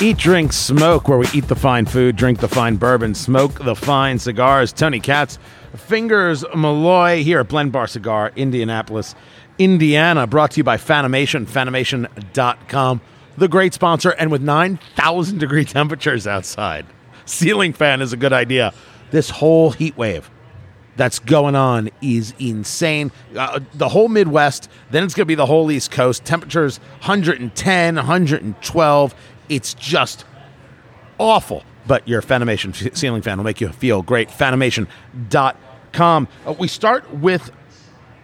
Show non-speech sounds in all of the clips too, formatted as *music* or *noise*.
Eat, drink, smoke, where we eat the fine food, drink the fine bourbon, smoke the fine cigars. Tony Katz, Fingers Malloy here at Blend Bar Cigar, Indianapolis, Indiana. Brought to you by Fanimation, Fanimation.com, the great sponsor. And with 9,000 degree temperatures outside, ceiling fan is a good idea. This whole heat wave that's going on is insane. Uh, the whole Midwest, then it's going to be the whole East Coast. Temperatures 110, 112. It's just awful. But your Fanimation ceiling fan will make you feel great. Fanimation.com. Uh, we start with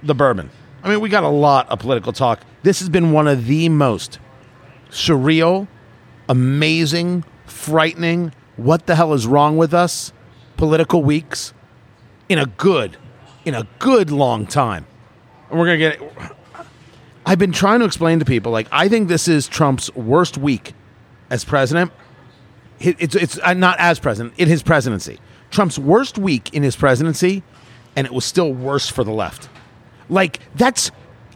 the bourbon. I mean, we got a lot of political talk. This has been one of the most surreal, amazing, frightening, what the hell is wrong with us political weeks in a good, in a good long time. And we're going to get it. I've been trying to explain to people, like, I think this is Trump's worst week as president. It's, it's uh, not as president, in his presidency. Trump's worst week in his presidency, and it was still worse for the left. Like, that's.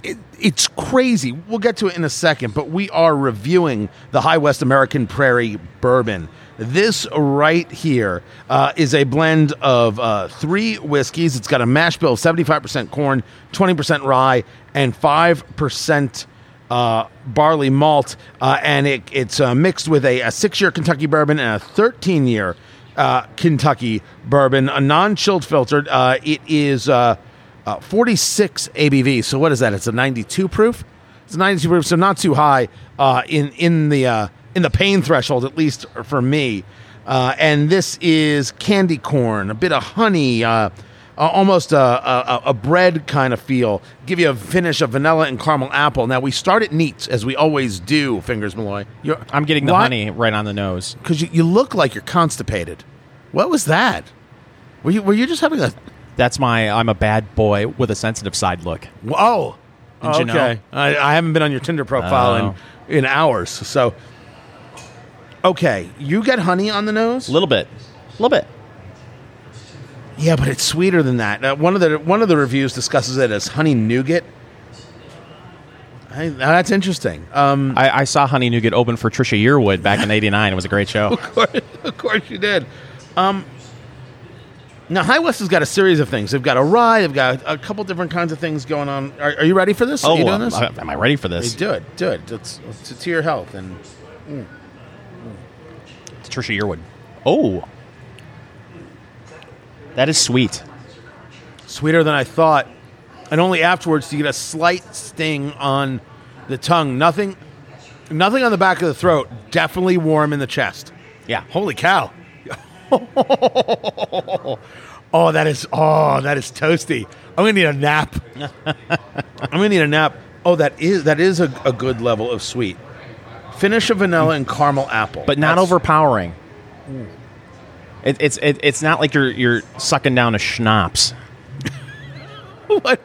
It, it's crazy. We'll get to it in a second, but we are reviewing the High West American Prairie Bourbon. This right here uh, is a blend of uh, three whiskeys. It's got a mash bill of 75% corn, 20% rye, and 5% uh, barley malt. Uh, and it, it's uh, mixed with a, a six year Kentucky bourbon and a 13 year uh, Kentucky bourbon, a non chilled filtered. Uh, it is uh, uh, 46 ABV. So what is that? It's a 92 proof. It's a 92 proof, so not too high in in the in the pain threshold, at least for me. And this is candy corn, a bit of honey, uh, almost a, a, a bread kind of feel. Give you a finish of vanilla and caramel apple. Now we start it neat as we always do. Fingers Malloy. You're, I'm getting the Why- honey right on the nose. because you, you look like you're constipated. What was that? Were you were you just having a That's my. I'm a bad boy with a sensitive side look. whoa? Didn't you know? okay, I, I haven't been on your Tinder profile Oh. in in hours. So okay, you get honey on the nose. A little bit. A little bit. Yeah, but it's sweeter than that. Uh, one of the one of the reviews discusses it as honey nougat. I, that's interesting. Um, I, I saw Honey Nougat open for Trisha Yearwood back in '89. It was a great show. *laughs* of course, of course you did. Um, now High West has got a series of things. They've got a rye. They've got a couple different kinds of things going on. Are, are you ready for this? Oh, are you doing this? uh, am I ready for Hey, this? do it. Do it. It's, it's to your health and It's Trisha Yearwood. Oh, that is sweet. sweeter than I thought. And only afterwards do you get a slight sting on the tongue. Nothing, nothing on the back of the throat. Definitely warm in the chest. Yeah. Holy cow! *laughs* oh, that is oh, that is toasty. I'm gonna need a nap. *laughs* I'm gonna need a nap. Oh, that is that is a, a good level of sweet. Finish of vanilla and caramel apple, but not That's- overpowering. It, it's it, it's not like you're you're sucking down a schnapps. *laughs* what,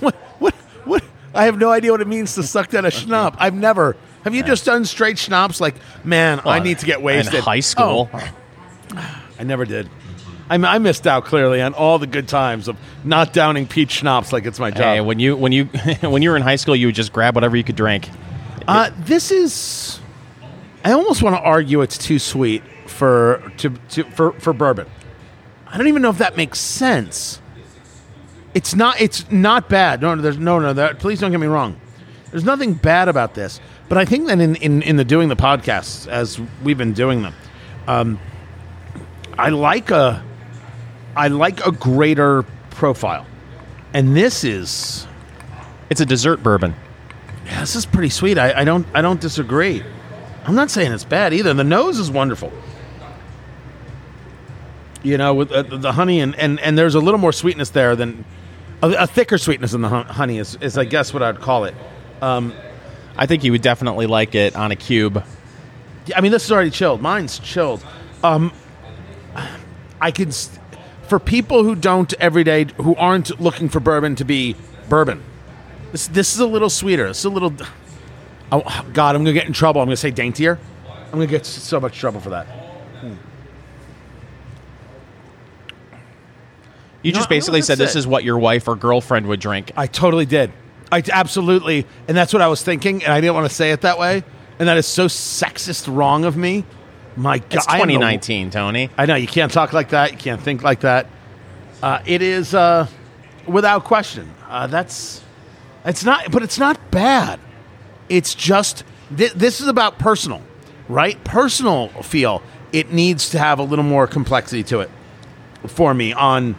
what, what, what? I have no idea what it means to suck down a schnapp. I've never. Have you just done straight schnapps? Like, man, I need to get wasted. in high school. Oh, I never did. I, I missed out clearly on all the good times of not downing peach schnapps like it's my job. Hey, when you when you *laughs* when you were in high school, you would just grab whatever you could drink. Uh, this is. I almost want to argue it's too sweet for to, to for for bourbon. I don't even know if that makes sense. It's not. It's not bad. No, no, there's no, no. That, please don't get me wrong. There's nothing bad about this. But I think that in in, in the doing the podcasts as we've been doing them, um, I like a, I like a greater profile, and this is It's a dessert bourbon. yeah, this is pretty sweet. I, I don't I don't disagree. I'm not saying it's bad either. The nose is wonderful. You know, with uh, the honey and, and and there's a little more sweetness there than a, a thicker sweetness in the hon- honey is, is I guess what I'd call it. I think you would definitely like it on a cube. Yeah, I mean, this is already chilled. Mine's chilled. Um, I could, st- for people who don't every day, who aren't looking for bourbon to be bourbon. This this is a little sweeter. It's a little. Oh God, I'm gonna get in trouble. I'm gonna say daintier. I'm gonna get so much trouble for that. You know, just basically said this is what your wife or girlfriend would drink. I totally did. I absolutely, and that's what I was thinking, and I didn't want to say it that way. and that is so sexist wrong of me. My God, It's I the- 2019, Tony. I know you can't talk like that. You can't think like that. Uh, it is uh, without question. Uh, that's it's not, but it's not bad. It's just thi- this is about personal, right? Personal feel. It needs to have a little more complexity to it for me. On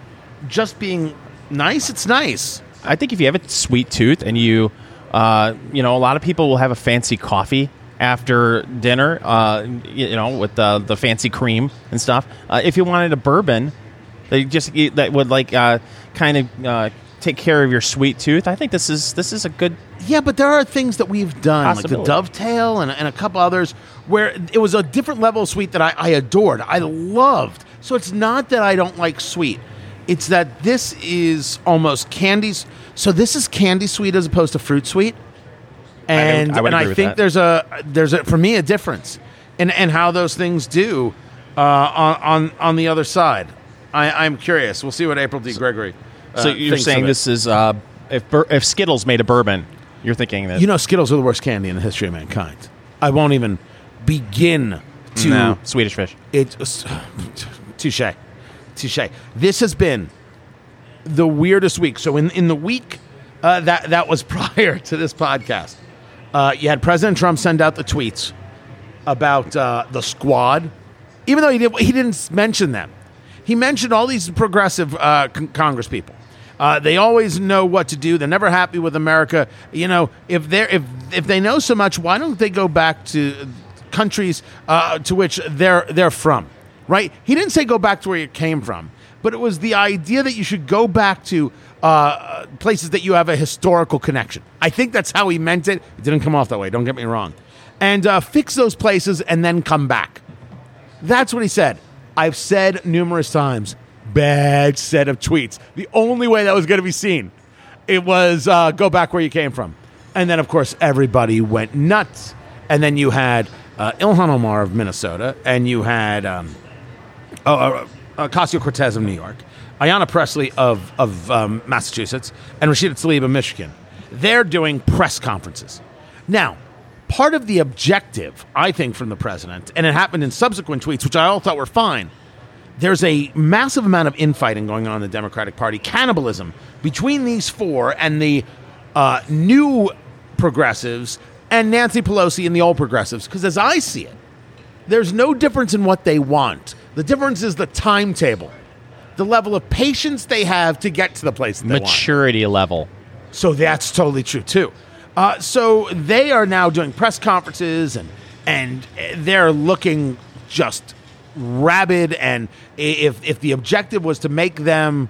just being nice, it's nice. I think if you have a sweet tooth and you, uh, you know, a lot of people will have a fancy coffee after dinner, uh, you, know, with the the fancy cream and stuff. Uh, if you wanted a bourbon, they just that would like uh, kind of uh, take care of your sweet tooth. I think this is this is a good. Yeah, but there are things that we've done, like the dovetail and, and a couple others, where it was a different level of sweet that I, I adored. I loved. So it's not that I don't like sweet. It's that this is almost candies. So this is candy sweet as opposed to fruit sweet. And I would and I think that. there's a there's a for me a difference in and how those things do uh, on on on the other side. I, I'm curious. We'll see what April D. Gregory. Uh, So you're saying this is uh, if bur- if Skittles made a bourbon, you're thinking that You know, Skittles are the worst candy in the history of mankind. I won't even begin to. no Swedish fish. It's *sighs* touche, touche. This has been the weirdest week. So in in the week uh, that that was *laughs* prior to this podcast, uh, you had President Trump send out the tweets about uh, the squad, even though he did he didn't mention them. He mentioned all these progressive uh, con- Congress people. Uh, they always know what to do. They're never happy with America. You know, if they if if they know so much, why don't they go back to countries uh, to which they're they're from? Right? He didn't say go back to where you came from, but it was the idea that you should go back to uh, places that you have a historical connection. I think that's how he meant it. It didn't come off that way. Don't get me wrong. And uh, fix those places and then come back. That's what he said. I've said numerous times, bad set of tweets. The only way that was going to be seen, it was uh, go back where you came from. And then, of course, everybody went nuts. And then you had uh, Ilhan Omar of Minnesota, and you had um, uh, uh, Ocasio Cortez of New York, Ayanna Pressley of, of um, Massachusetts, and Rashida Tlaib of Michigan. They're doing press conferences. Now, part of the objective, I think, from the president, and it happened in subsequent tweets, which I all thought were fine. There's a massive amount of infighting going on in the Democratic Party, cannibalism between these four and the uh, new progressives and Nancy Pelosi and the old progressives. Because as I see it, there's no difference in what they want. The difference is the timetable, the level of patience they have to get to the place they want. Maturity level. So that's totally true too. Uh, so they are now doing press conferences and and they're looking just rabid. And if if the objective was to make them,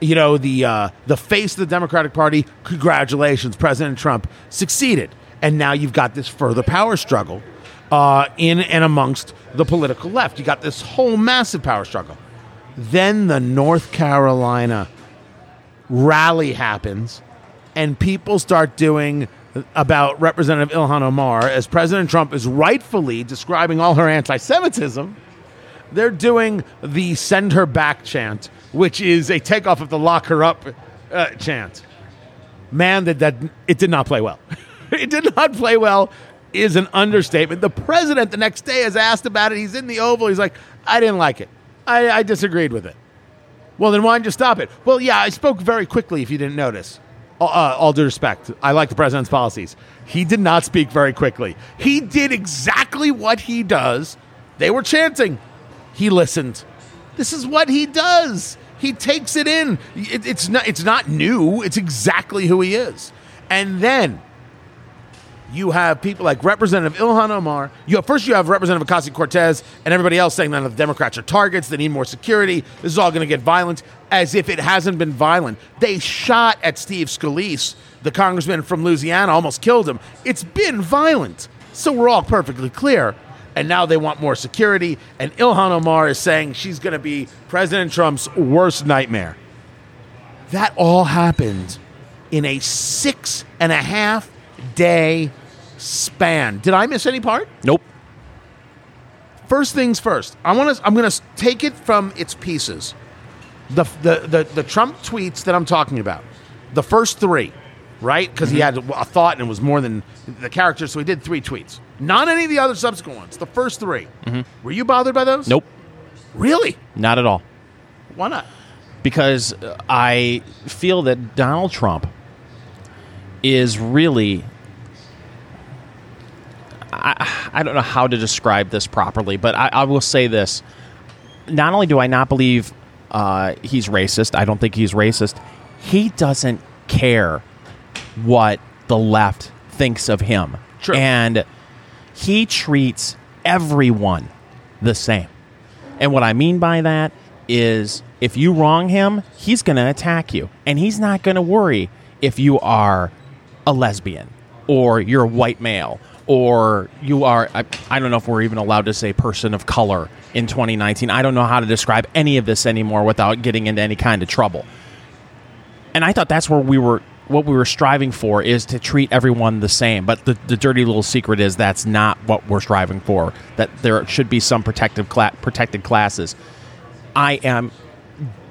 you know, the uh, the face of the Democratic Party, congratulations, President Trump succeeded. And now you've got this further power struggle uh, in and amongst the political left. You got this whole massive power struggle. Then the North Carolina rally happens and people start doing about Representative Ilhan Omar as President Trump is rightfully describing all her anti Semitism. They're doing the send her back chant, which is a takeoff of the lock her up uh, chant. Man, that, that it did not play well. *laughs* it did not play well is an understatement. The president the next day is asked about it. He's in the Oval. He's like, I didn't like it. I, I disagreed with it. Well, then why didn't you stop it? Well, yeah, I spoke very quickly if you didn't notice. Uh, all due respect, I like the president's policies. He did not speak very quickly. He did exactly what he does. They were chanting. He listened. This is what he does. He takes it in. It, it's not. It's not new. It's exactly who he is. And then you have people like Representative Ilhan Omar. You have, first you have Representative Ocasio Cortez and everybody else saying that the Democrats are targets. They need more security. This is all going to get violent, as if it hasn't been violent. They shot at Steve Scalise, the congressman from Louisiana, almost killed him. It's been violent, so we're all perfectly clear. And now they want more security. And Ilhan Omar is saying she's going to be President Trump's worst nightmare. That all happened in a six and a half day span. Did I miss any part? Nope. First things first. I want to. I'm going to take it from its pieces. The, the the the Trump tweets that I'm talking about, the first three, right? Because he mm-hmm. had a thought and it was more than the character. So he did three tweets. Not any of the other subsequent ones. The first 3 mm-hmm. Were you bothered by those? Nope, Really? not at all. Why not? because uh, I feel that Donald Trump is really. I, I don't know how to describe this properly, but I, I will say this. Not only do I not believe uh, he's racist, I don't think he's racist, he doesn't care what the left thinks of him. True. And he treats everyone the same. And what I mean by that is if you wrong him, he's going to attack you. And he's not going to worry if you are a lesbian or you're a white male or you are, I, I don't know if we're even allowed to say person of color in 2019. I don't know how to describe any of this anymore without getting into any kind of trouble. And I thought that's where we were. What we were striving for is to treat everyone the same. But the, the dirty little secret is that's not what we're striving for. That there should be some protective cla- protected classes. I am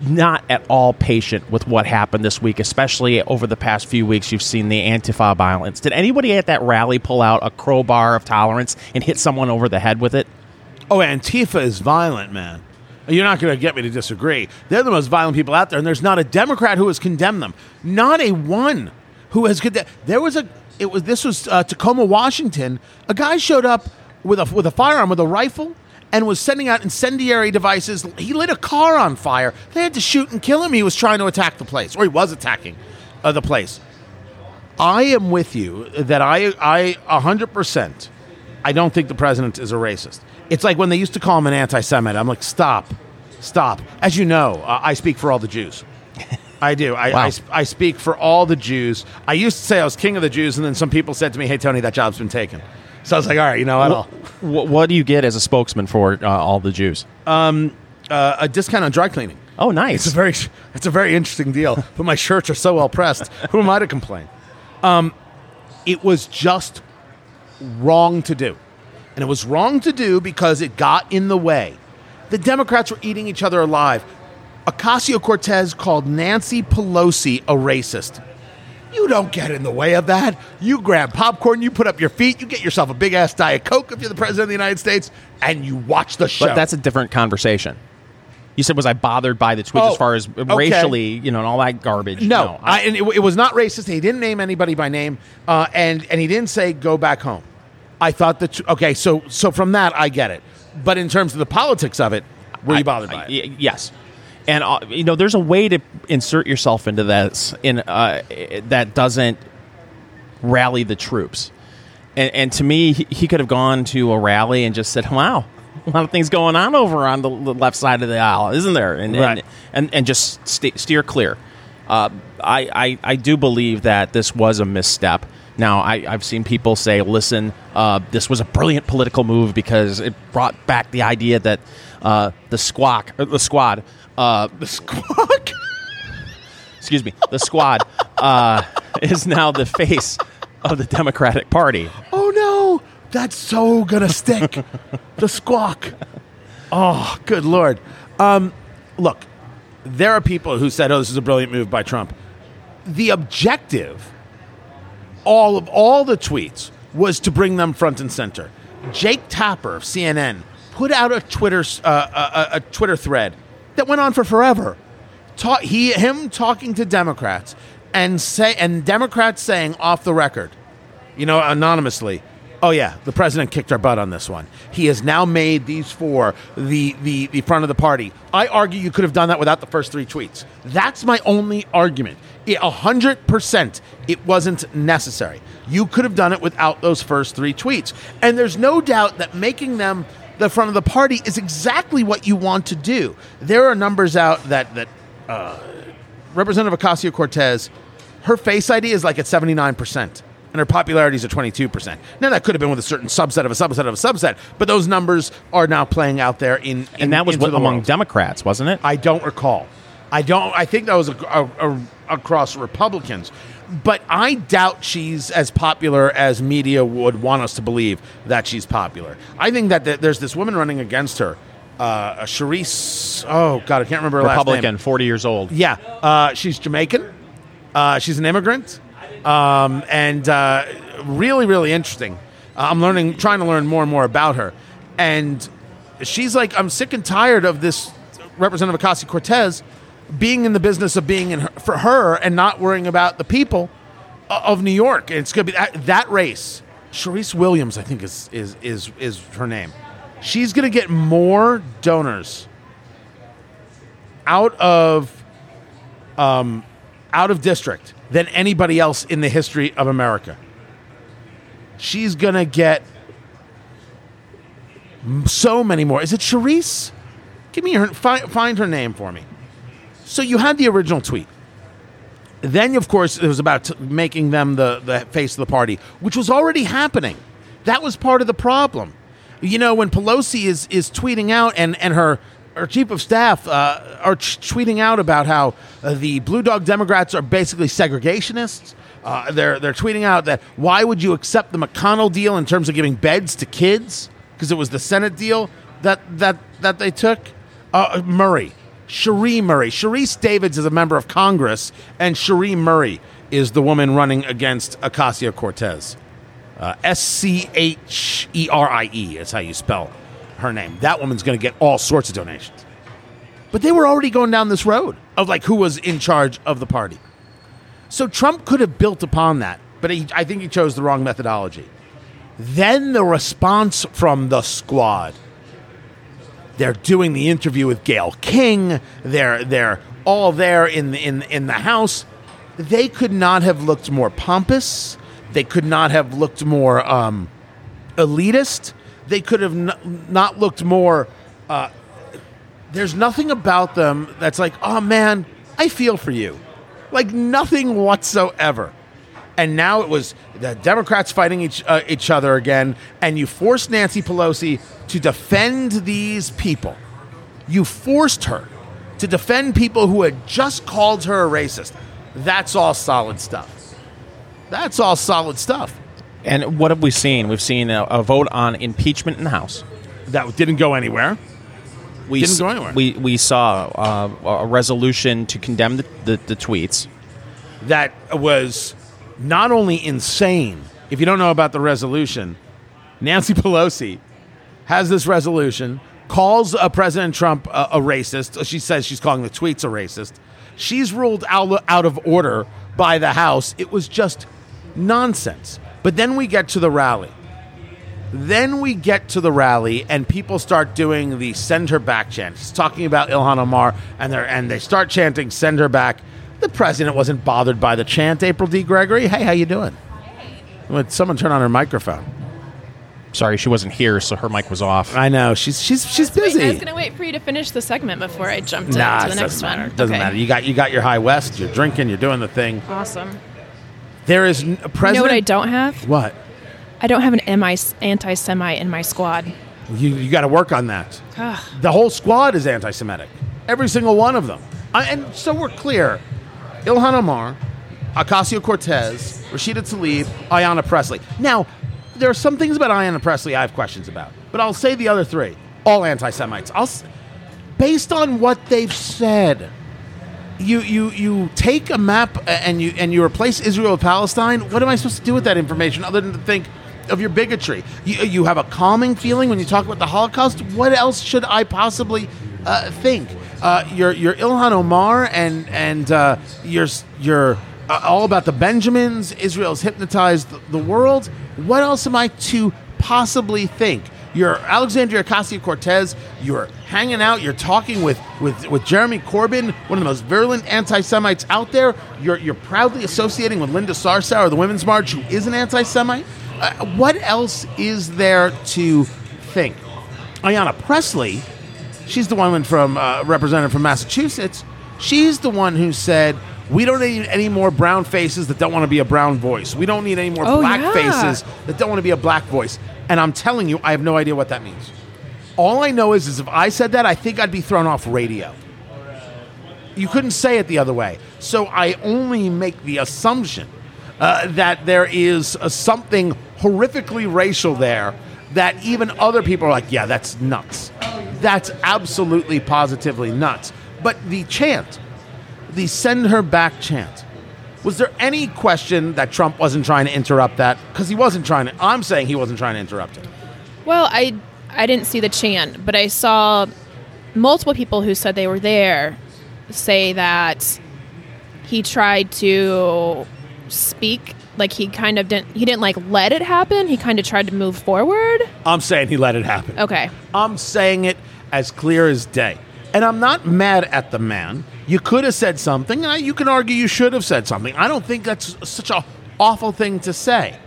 not at all patient with what happened this week, especially over the past few weeks. You've seen the Antifa violence. Did anybody at that rally pull out a crowbar of tolerance and hit someone over the head with it? Oh, Antifa is violent, man. You're not going to get me to disagree. They're the most violent people out there, and there's not a Democrat who has condemned them. Not a one who has condemned. There was a. It was this was uh, Tacoma, Washington. A guy showed up with a with a firearm, with a rifle, and was sending out incendiary devices. He lit a car on fire. They had to shoot and kill him. He was trying to attack the place, or he was attacking uh, the place. I am with you that I I hundred percent. I don't think the president is a racist. It's like when they used to call him an anti-Semite. I'm like, stop, stop. As you know, uh, I speak for all the Jews. I do. I, Wow. I, I speak for all the Jews. I used to say I was king of the Jews, and then some people said to me, "Hey, Tony, that job's been taken." So I was like, "All right, you know what? I'll, What, what do you get as a spokesman for uh, all the Jews? uh, a discount on dry cleaning." Oh, nice. It's a very, it's a very interesting deal. *laughs* but my shirts are so well pressed. Who am I to complain? Um, it was just wrong to do, and it was wrong to do because it got in the way. The Democrats were eating each other alive. Ocasio Cortez called Nancy Pelosi a racist. You don't get in the way of that. You grab popcorn, you put up your feet, you get yourself a big ass Diet Coke if you're the president of the United States, and you watch the show. But that's a different conversation. You said, was I bothered by the tweet Oh, as far as okay. racially, you know, and all that garbage? No, I, and it, it was not racist. He didn't name anybody by name, uh, and and he didn't say go back home. I thought that okay, so so from that I get it, but in terms of the politics of it, were you bothered I- by it? yes. And uh, you know, there's a way to insert yourself into this in uh, that doesn't rally the troops. And, and to me, he, he could have gone to a rally and just said, "Wow, a lot of things going on over on the, the left side of the aisle, isn't there?" And Right. and, and and just st- steer clear. Uh, I, I I do believe that this was a misstep. Now, I, I've seen people say, listen, uh, this was a brilliant political move because it brought back the idea that uh, the squawk, the squad, uh, The squawk. *laughs* excuse me, the squad uh, is now the face of the Democratic Party. oh no, that's so gonna stick. *laughs* the squawk. Oh, good lord. Um, look, there are people who said, "Oh, this is a brilliant move by Trump." The objective, all of all the tweets, was to bring them front and center. Jake Tapper of CNN put out a Twitter uh, a, a Twitter thread that went on for forever. Ta- he him talking to Democrats and say and Democrats saying off the record, you know, anonymously, oh yeah, the president kicked our butt on this one. He has now made these four the the the front of the party. I argue you could have done that without the first three tweets. That's my only argument. A hundred percent, it wasn't necessary. You could have done it without those first three tweets, and there's no doubt that making them the front of the party is exactly what you want to do. There are numbers out that that uh, Representative Ocasio Cortez, her face ID is like at 79%, and her popularity is at 22%. Now, that could have been with a certain subset of a subset of a subset, but those numbers are now playing out there in. in And that was what, among world. Democrats, wasn't it? I don't recall. I don't. I think that was a, a, a- across Republicans, but I doubt she's as popular as media would want us to believe that she's popular. I think that th- there's this woman running against her, uh, a Charisse. Oh God, I can't remember her last name. Republican, 40 years old. Yeah, uh, she's Jamaican. Uh, she's an immigrant, um, and uh, really, really interesting. Uh, I'm learning, trying to learn more and more about her, and she's like, I'm sick and tired of this Representative Ocasio Cortez being in the business of being in her, for her and not worrying about the people of New York. It's going to be that, that race. Sharice Williams, I think, is is is is her name. She's going to get more donors out of um, out of district than anybody else in the history of America. She's going to get so many more. Is it Sharice? Give me her find, find her name for me. So you had the original tweet. Then, of course, it was about making them the, the face of the party, which was already happening. That was part of the problem. You know, when Pelosi is, is tweeting out and, and her, her chief of staff uh, are t- tweeting out about how uh, the Blue Dog Democrats are basically segregationists. Uh, they're, they're tweeting out that why would you accept the McConnell deal in terms of giving beds to kids? Because it was the Senate deal that, that, that they took. Uh, Murray, Scherie Murray. Sharice Davids is a member of Congress, and Scherie Murray is the woman running against Ocasio Cortez. Uh, S C H E R I E is how you spell her name. That woman's going to get all sorts of donations. But they were already going down this road of like who was in charge of the party. So Trump could have built upon that, but he, I think he chose the wrong methodology. Then the response from the squad. They're doing the interview with Gayle King. They're they're all there in the, in in the house. They could not have looked more pompous. They could not have looked more um, elitist. They could have n- not looked more. Uh, there's nothing about them that's like, oh man, I feel for you. Like nothing whatsoever. And now it was the Democrats fighting each, uh, each other again, and you forced Nancy Pelosi to defend these people. You forced her to defend people who had just called her a racist. That's all solid stuff. That's all solid stuff. And what have we seen? We've seen a, a vote on impeachment in the House. That didn't go anywhere. We Didn't s- go anywhere. We we saw uh, a resolution to condemn the, the, the tweets. that was not only insane. If you don't know about the resolution, Nancy *laughs* Pelosi has this resolution, calls uh, President Trump a, a racist. She says she's calling the tweets a racist. She's ruled out, out of order by the House. It was just nonsense. But then we get to the rally. Then we get to the rally, and people start doing the "send her back" chant. He's talking about Ilhan Omar, and and they start chanting "send her back." The president wasn't bothered by the chant. April D. Gregory, hey, how you doing? Would someone turn on her microphone? Sorry, she wasn't here, so her mic was off. I know she's she's she's Wait, I was busy. going to wait for you to finish the segment before I jumped to, Nah, to it the next doesn't one. matter. Doesn't Okay. matter. You got you got your High West. You're drinking. You're doing the thing. Awesome. There is n- a president. You know what I don't have? What? I don't have an MI anti-Semite in my squad. You you got to work on that. Ugh. The whole squad is anti-Semitic. Every single one of them. I, and so we're clear. Ilhan Omar, Ocasio Cortez, Rashida Tlaib, Ayanna Pressley. Now, there are some things about Ayanna Pressley I have questions about, but I'll say the other three. All anti-Semites. I'll, s- based on what they've said, you you you take a map and you and you replace Israel with Palestine. What am I supposed to do with that information other than to think of your bigotry? You, you have a calming feeling when you talk about the Holocaust. What else should I possibly uh, think? Uh, you're you're Ilhan Omar and and uh, you're you're uh, all about the Benjamins. Israel's hypnotized the, world. What else am I to possibly think? You're Alexandria Ocasio Cortez. You're hanging out. You're talking with, with, with Jeremy Corbyn, one of the most virulent anti Semites out there. You're, you're proudly associating with Linda Sarsour the Women's March, who is an anti Semite. Uh, what else is there to think? Ayanna Pressley, she's the one from uh, representative from Massachusetts. She's the one who said, "We don't need any more brown faces that don't want to be a brown voice. We don't need any more Oh, black yeah. faces that don't want to be a black voice." And I'm telling you, I have no idea what that means. All I know is, is if I said that, I think I'd be thrown off radio. You couldn't say it the other way. So I only make the assumption uh, that there is uh, something horrifically racial there that even other people are like, yeah, that's nuts. That's absolutely positively nuts. But the chant, the send her back chant, Was there any question that Trump wasn't trying to interrupt that? Because he wasn't trying to. I'm saying he wasn't trying to interrupt it. Well, I I didn't see the chant, but I saw multiple people who said they were there say that he tried to speak like he kind of didn't he didn't like let it happen. He kind of tried to move forward. I'm saying he let it happen. Okay. I'm saying it as clear as day. And I'm not mad at the man. You could have said something. and I- You can argue you should have said something. I don't think that's such a awful thing to say.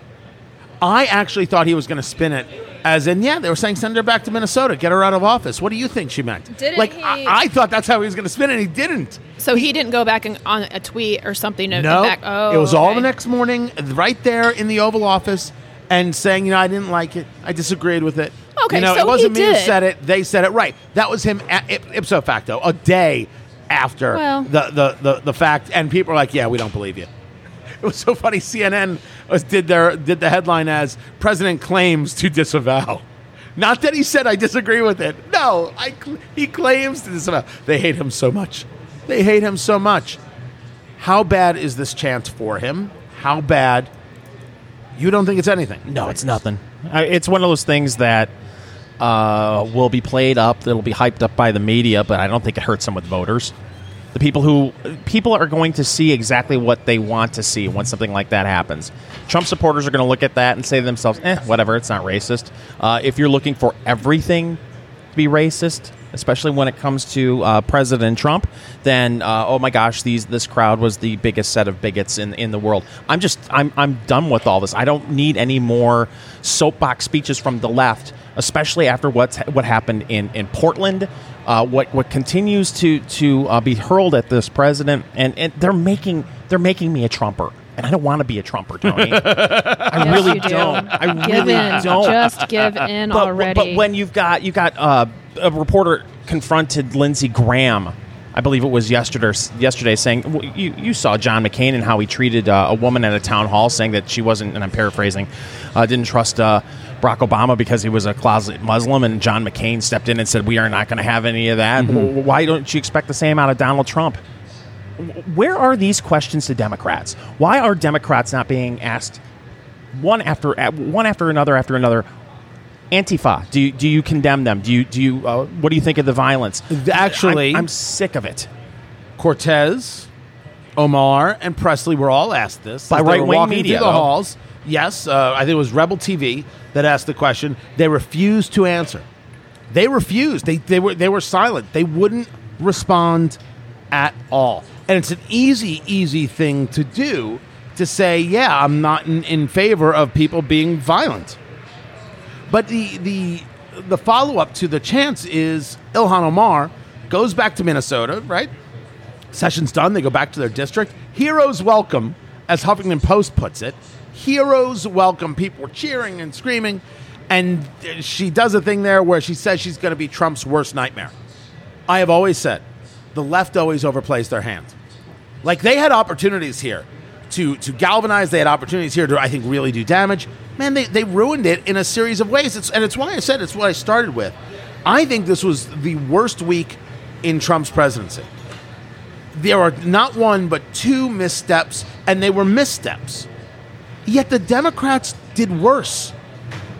I actually thought he was going to spin it as in, yeah, they were saying send her back to Minnesota, get her out of office. What do you think she meant? Didn't like he- I, I thought that's how he was going to spin it. and He didn't. So he didn't go back and, on a tweet or something. No, back, oh, it was all oh, okay. the next morning, right there in the Oval Office, and saying, you know, I didn't like it. I disagreed with it. Okay, you know, so it wasn't he me who said it. They said it right. That was him a- ip- ipso facto, a day after Well- the, the, the, the fact, and people are like, yeah, we don't believe you. *laughs* It was so funny. CNN was, did their did the headline as "President claims to disavow." Not that he said I disagree with it. No, I he claims to disavow. They hate him so much. They hate him so much. How bad is this chance for him? How bad? You don't think it's anything? No, it's nothing. It's one of those things that uh, will be played up. It'll be hyped up by the media, but I don't think it hurts them with voters. The people who people are going to see exactly what they want to see when something like that happens. Trump supporters are going to look at that and say to themselves, "Eh, whatever. It's not racist." Uh, if you're looking for everything to be racist, especially when it comes to uh, President Trump, then uh, oh my gosh, these this crowd was the biggest set of bigots in in the world. I'm just I'm I'm done with all this. I don't need any more soapbox speeches from the left, especially after what's what happened in in Portland. Uh, what what continues to to uh, be hurled at this president, and, and they're making they're making me a Trumper, and I don't want to be a Trumper, Tony. *laughs* I Yes, really do. don't. I give really in. don't. Just give in But, already. but when you've got you got uh, a reporter confronted Lindsey Graham, I believe it was yesterday. Yesterday, saying w- you you saw John McCain and how he treated uh, a woman at a town hall, saying that she wasn't, and I'm paraphrasing, uh, didn't trust. Uh, Barack Obama because he was a closet Muslim, and John McCain stepped in and said, "We are not going to have any of that." W- Why don't you expect the same out of Donald Trump? Where are these questions to Democrats? Why are Democrats not being asked one after one after another after another? Antifa. Do you, do you condemn them? Do you do you uh, what do you think of the violence? Actually- I'm, I'm sick of it. Cortez, Omar, and Pressley were all asked this By were right-wing media, through the though. halls. Yes, uh, I think it was Rebel TV that asked the question. They refused to answer. They refused. They they were they were silent. They wouldn't respond at all. And it's an easy easy thing to do to say, yeah, I'm not in, in favor of people being violent. But the the the follow up to the chance is Ilhan Omar goes back to Minnesota, right? Session's done. They go back to their district. Heroes welcome, as Huffington Post puts it. Heroes welcome. People were cheering and screaming. And she does a thing there where she says she's going to be Trump's worst nightmare. I have always said the left always overplays their hand. Like they had opportunities here to to galvanize. They had opportunities here to I think really do damage. Man, they, they ruined it in a series of ways. It's, and it's why I said it's what I started with. I think this was the worst week in Trump's presidency. There are not one but two missteps, and they were missteps. Yet the Democrats did worse.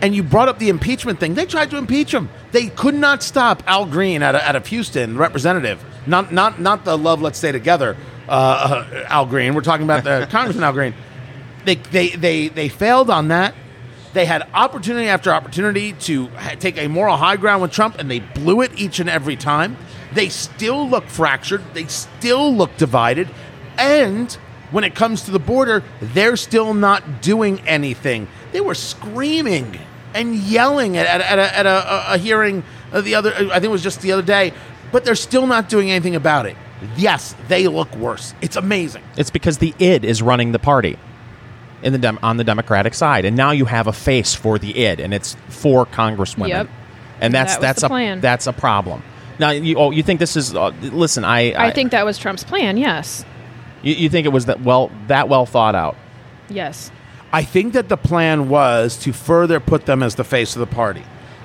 And you brought up the impeachment thing. They tried to impeach him. They could not stop Al Green out of, out of Houston, representative. Not not not the love. Let's stay together. Uh, Al Green. We're talking about the *laughs* Congressman Al Green. They they they they failed on that. They had opportunity after opportunity to ha- take a moral high ground with Trump, and they blew it each and every time. They still look fractured. They still look divided. And when it comes to the border, they're still not doing anything. They were screaming and yelling at, at, at, a, at a, a hearing the other, I think it was just the other day, but they're still not doing anything about it. Yes, they look worse. It's amazing. It's because the id is running the party in the dem- on the Democratic side, and now you have a face for the id, and it's four congresswomen, Yep. and that's That that's a plan. that's a problem. Now, you, oh, you think this is? Uh, listen, I, I think that was Trump's plan. Yes. you, you think it was that well that well thought out. Yes. I think that the plan was to further put them as the face of the party.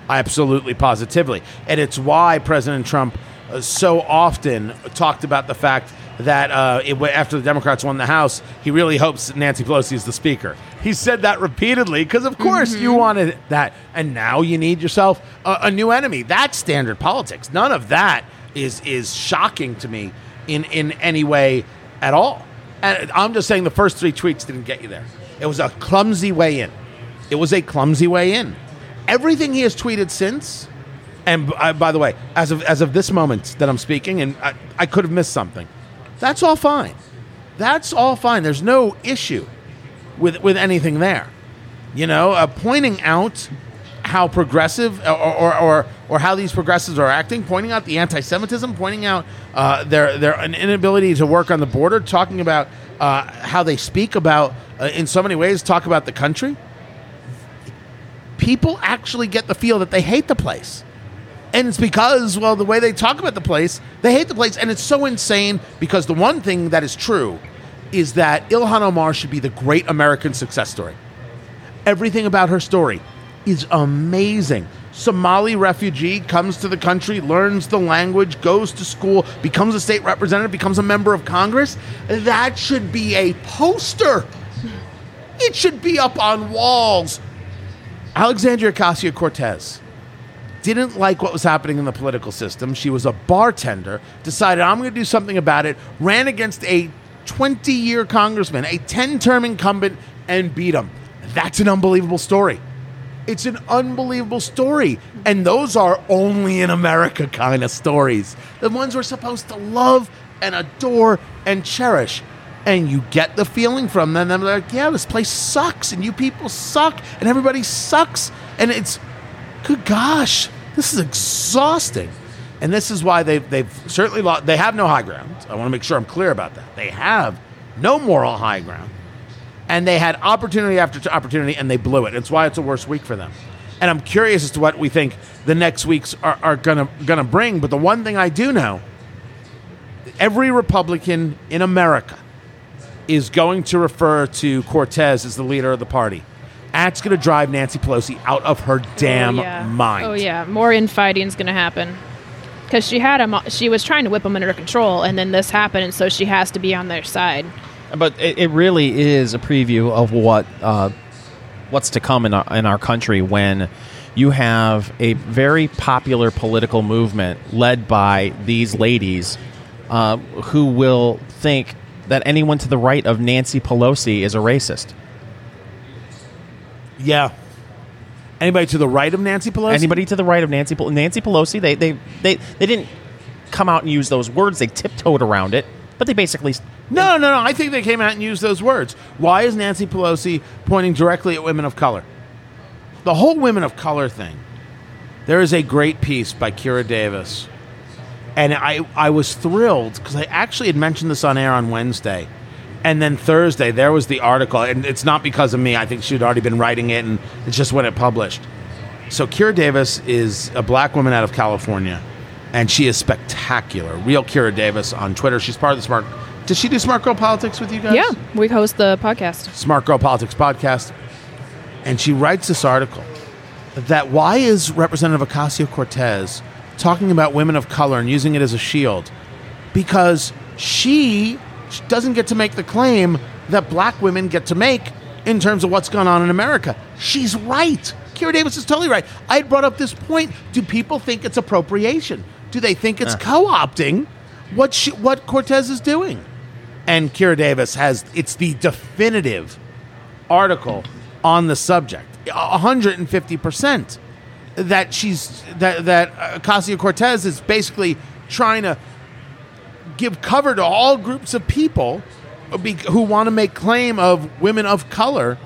Absolutely, positively. And it's why President Trump so often talked about the fact that uh, it, after the Democrats won the House, he really hopes Nancy Pelosi is the Speaker. He said that repeatedly because, of course, you wanted that, and now you need yourself a, a new enemy. That's standard politics. None of that is is shocking to me in in any way at all. And I'm just saying the first three tweets didn't get you there. It was a clumsy way in. It was a clumsy way in. Everything he has tweeted since, and uh, by the way, as of as of this moment that I'm speaking, and I, I could have missed something. That's all fine. That's all fine. There's no issue with with anything there. You know, uh, pointing out how progressive or, or, or, or, how these progressives are acting, pointing out the anti-Semitism, pointing out uh, their their inability to work on the border, talking about uh, how they speak about uh, in so many ways, talk about the country. People actually get the feel that they hate the place. And it's because, well, the way they talk about the place, they hate the place. And it's so insane because the one thing that is true is that Ilhan Omar should be the great American success story. Everything about her story is amazing. Somali refugee comes to the country, learns the language, goes to school, becomes a state representative, becomes a member of Congress. That should be a poster. It should be up on walls. Alexandria Ocasio Cortez didn't like what was happening in the political system. She was a bartender, decided I'm going to do something about it, ran against a 20 year congressman, a 10 term incumbent, and beat him. That's an unbelievable story. It's an unbelievable story. And those are only in America kind of stories. The ones we're supposed to love and adore and cherish. And you get the feeling from them. They're like, yeah, this place sucks, and you people suck, and everybody sucks. And it's, good gosh, this is exhausting. And this is why they've, they've certainly lost, they have no high ground. I want to make sure I'm clear about that. They have no moral high ground. And they had opportunity after opportunity and they blew it. It's why it's a worse week for them. And I'm curious as to what we think the next weeks are, are gonna gonna bring. But the one thing I do know, every Republican in America is going to refer to Cortez as the leader of the party. That's going to drive Nancy Pelosi out of her damn oh, yeah. mind. Oh yeah, more infighting is going to happen because she had him. She was trying to whip him under control, and then this happened, and so she has to be on their side. But it, it really is a preview of what uh, what's to come in our, in our country when you have a very popular political movement led by these ladies uh, who will think that anyone to the right of Nancy Pelosi is a racist. Yeah. Anybody to the right of Nancy Pelosi? Anybody to the right of Nancy Pel- Nancy Pelosi? They they they they didn't come out and use those words. They tiptoed around it, but they basically No, no, no. I think they came out and used those words. Why is Nancy Pelosi pointing directly at women of color? The whole women of color thing. There is a great piece by Kira Davis. And I, I was thrilled because I actually had mentioned this on air on Wednesday. And then Thursday, there was the article. And it's not because of me. I think she'd already been writing it, and it's just when it published. So Kira Davis is a black woman out of California, and she is spectacular. Real Kira Davis on Twitter. She's part of the Smart. Does she do Smart Girl Politics with you guys? Yeah, we host the podcast. Smart Girl Politics podcast. And she writes this article that why is Representative Ocasio Cortez talking about women of color and using it as a shield? Because she doesn't get to make the claim that black women get to make in terms of what's going on in America. She's right. Kira Davis is totally right. I had brought up this point. Do people think it's appropriation? Do they think it's co opting what, she, what Cortez is doing? And Kira Davis has, it's the definitive article on the subject. 150% that she's, that, that uh, Ocasio Cortez is basically trying to give cover to all groups of people who want to make claim of women of color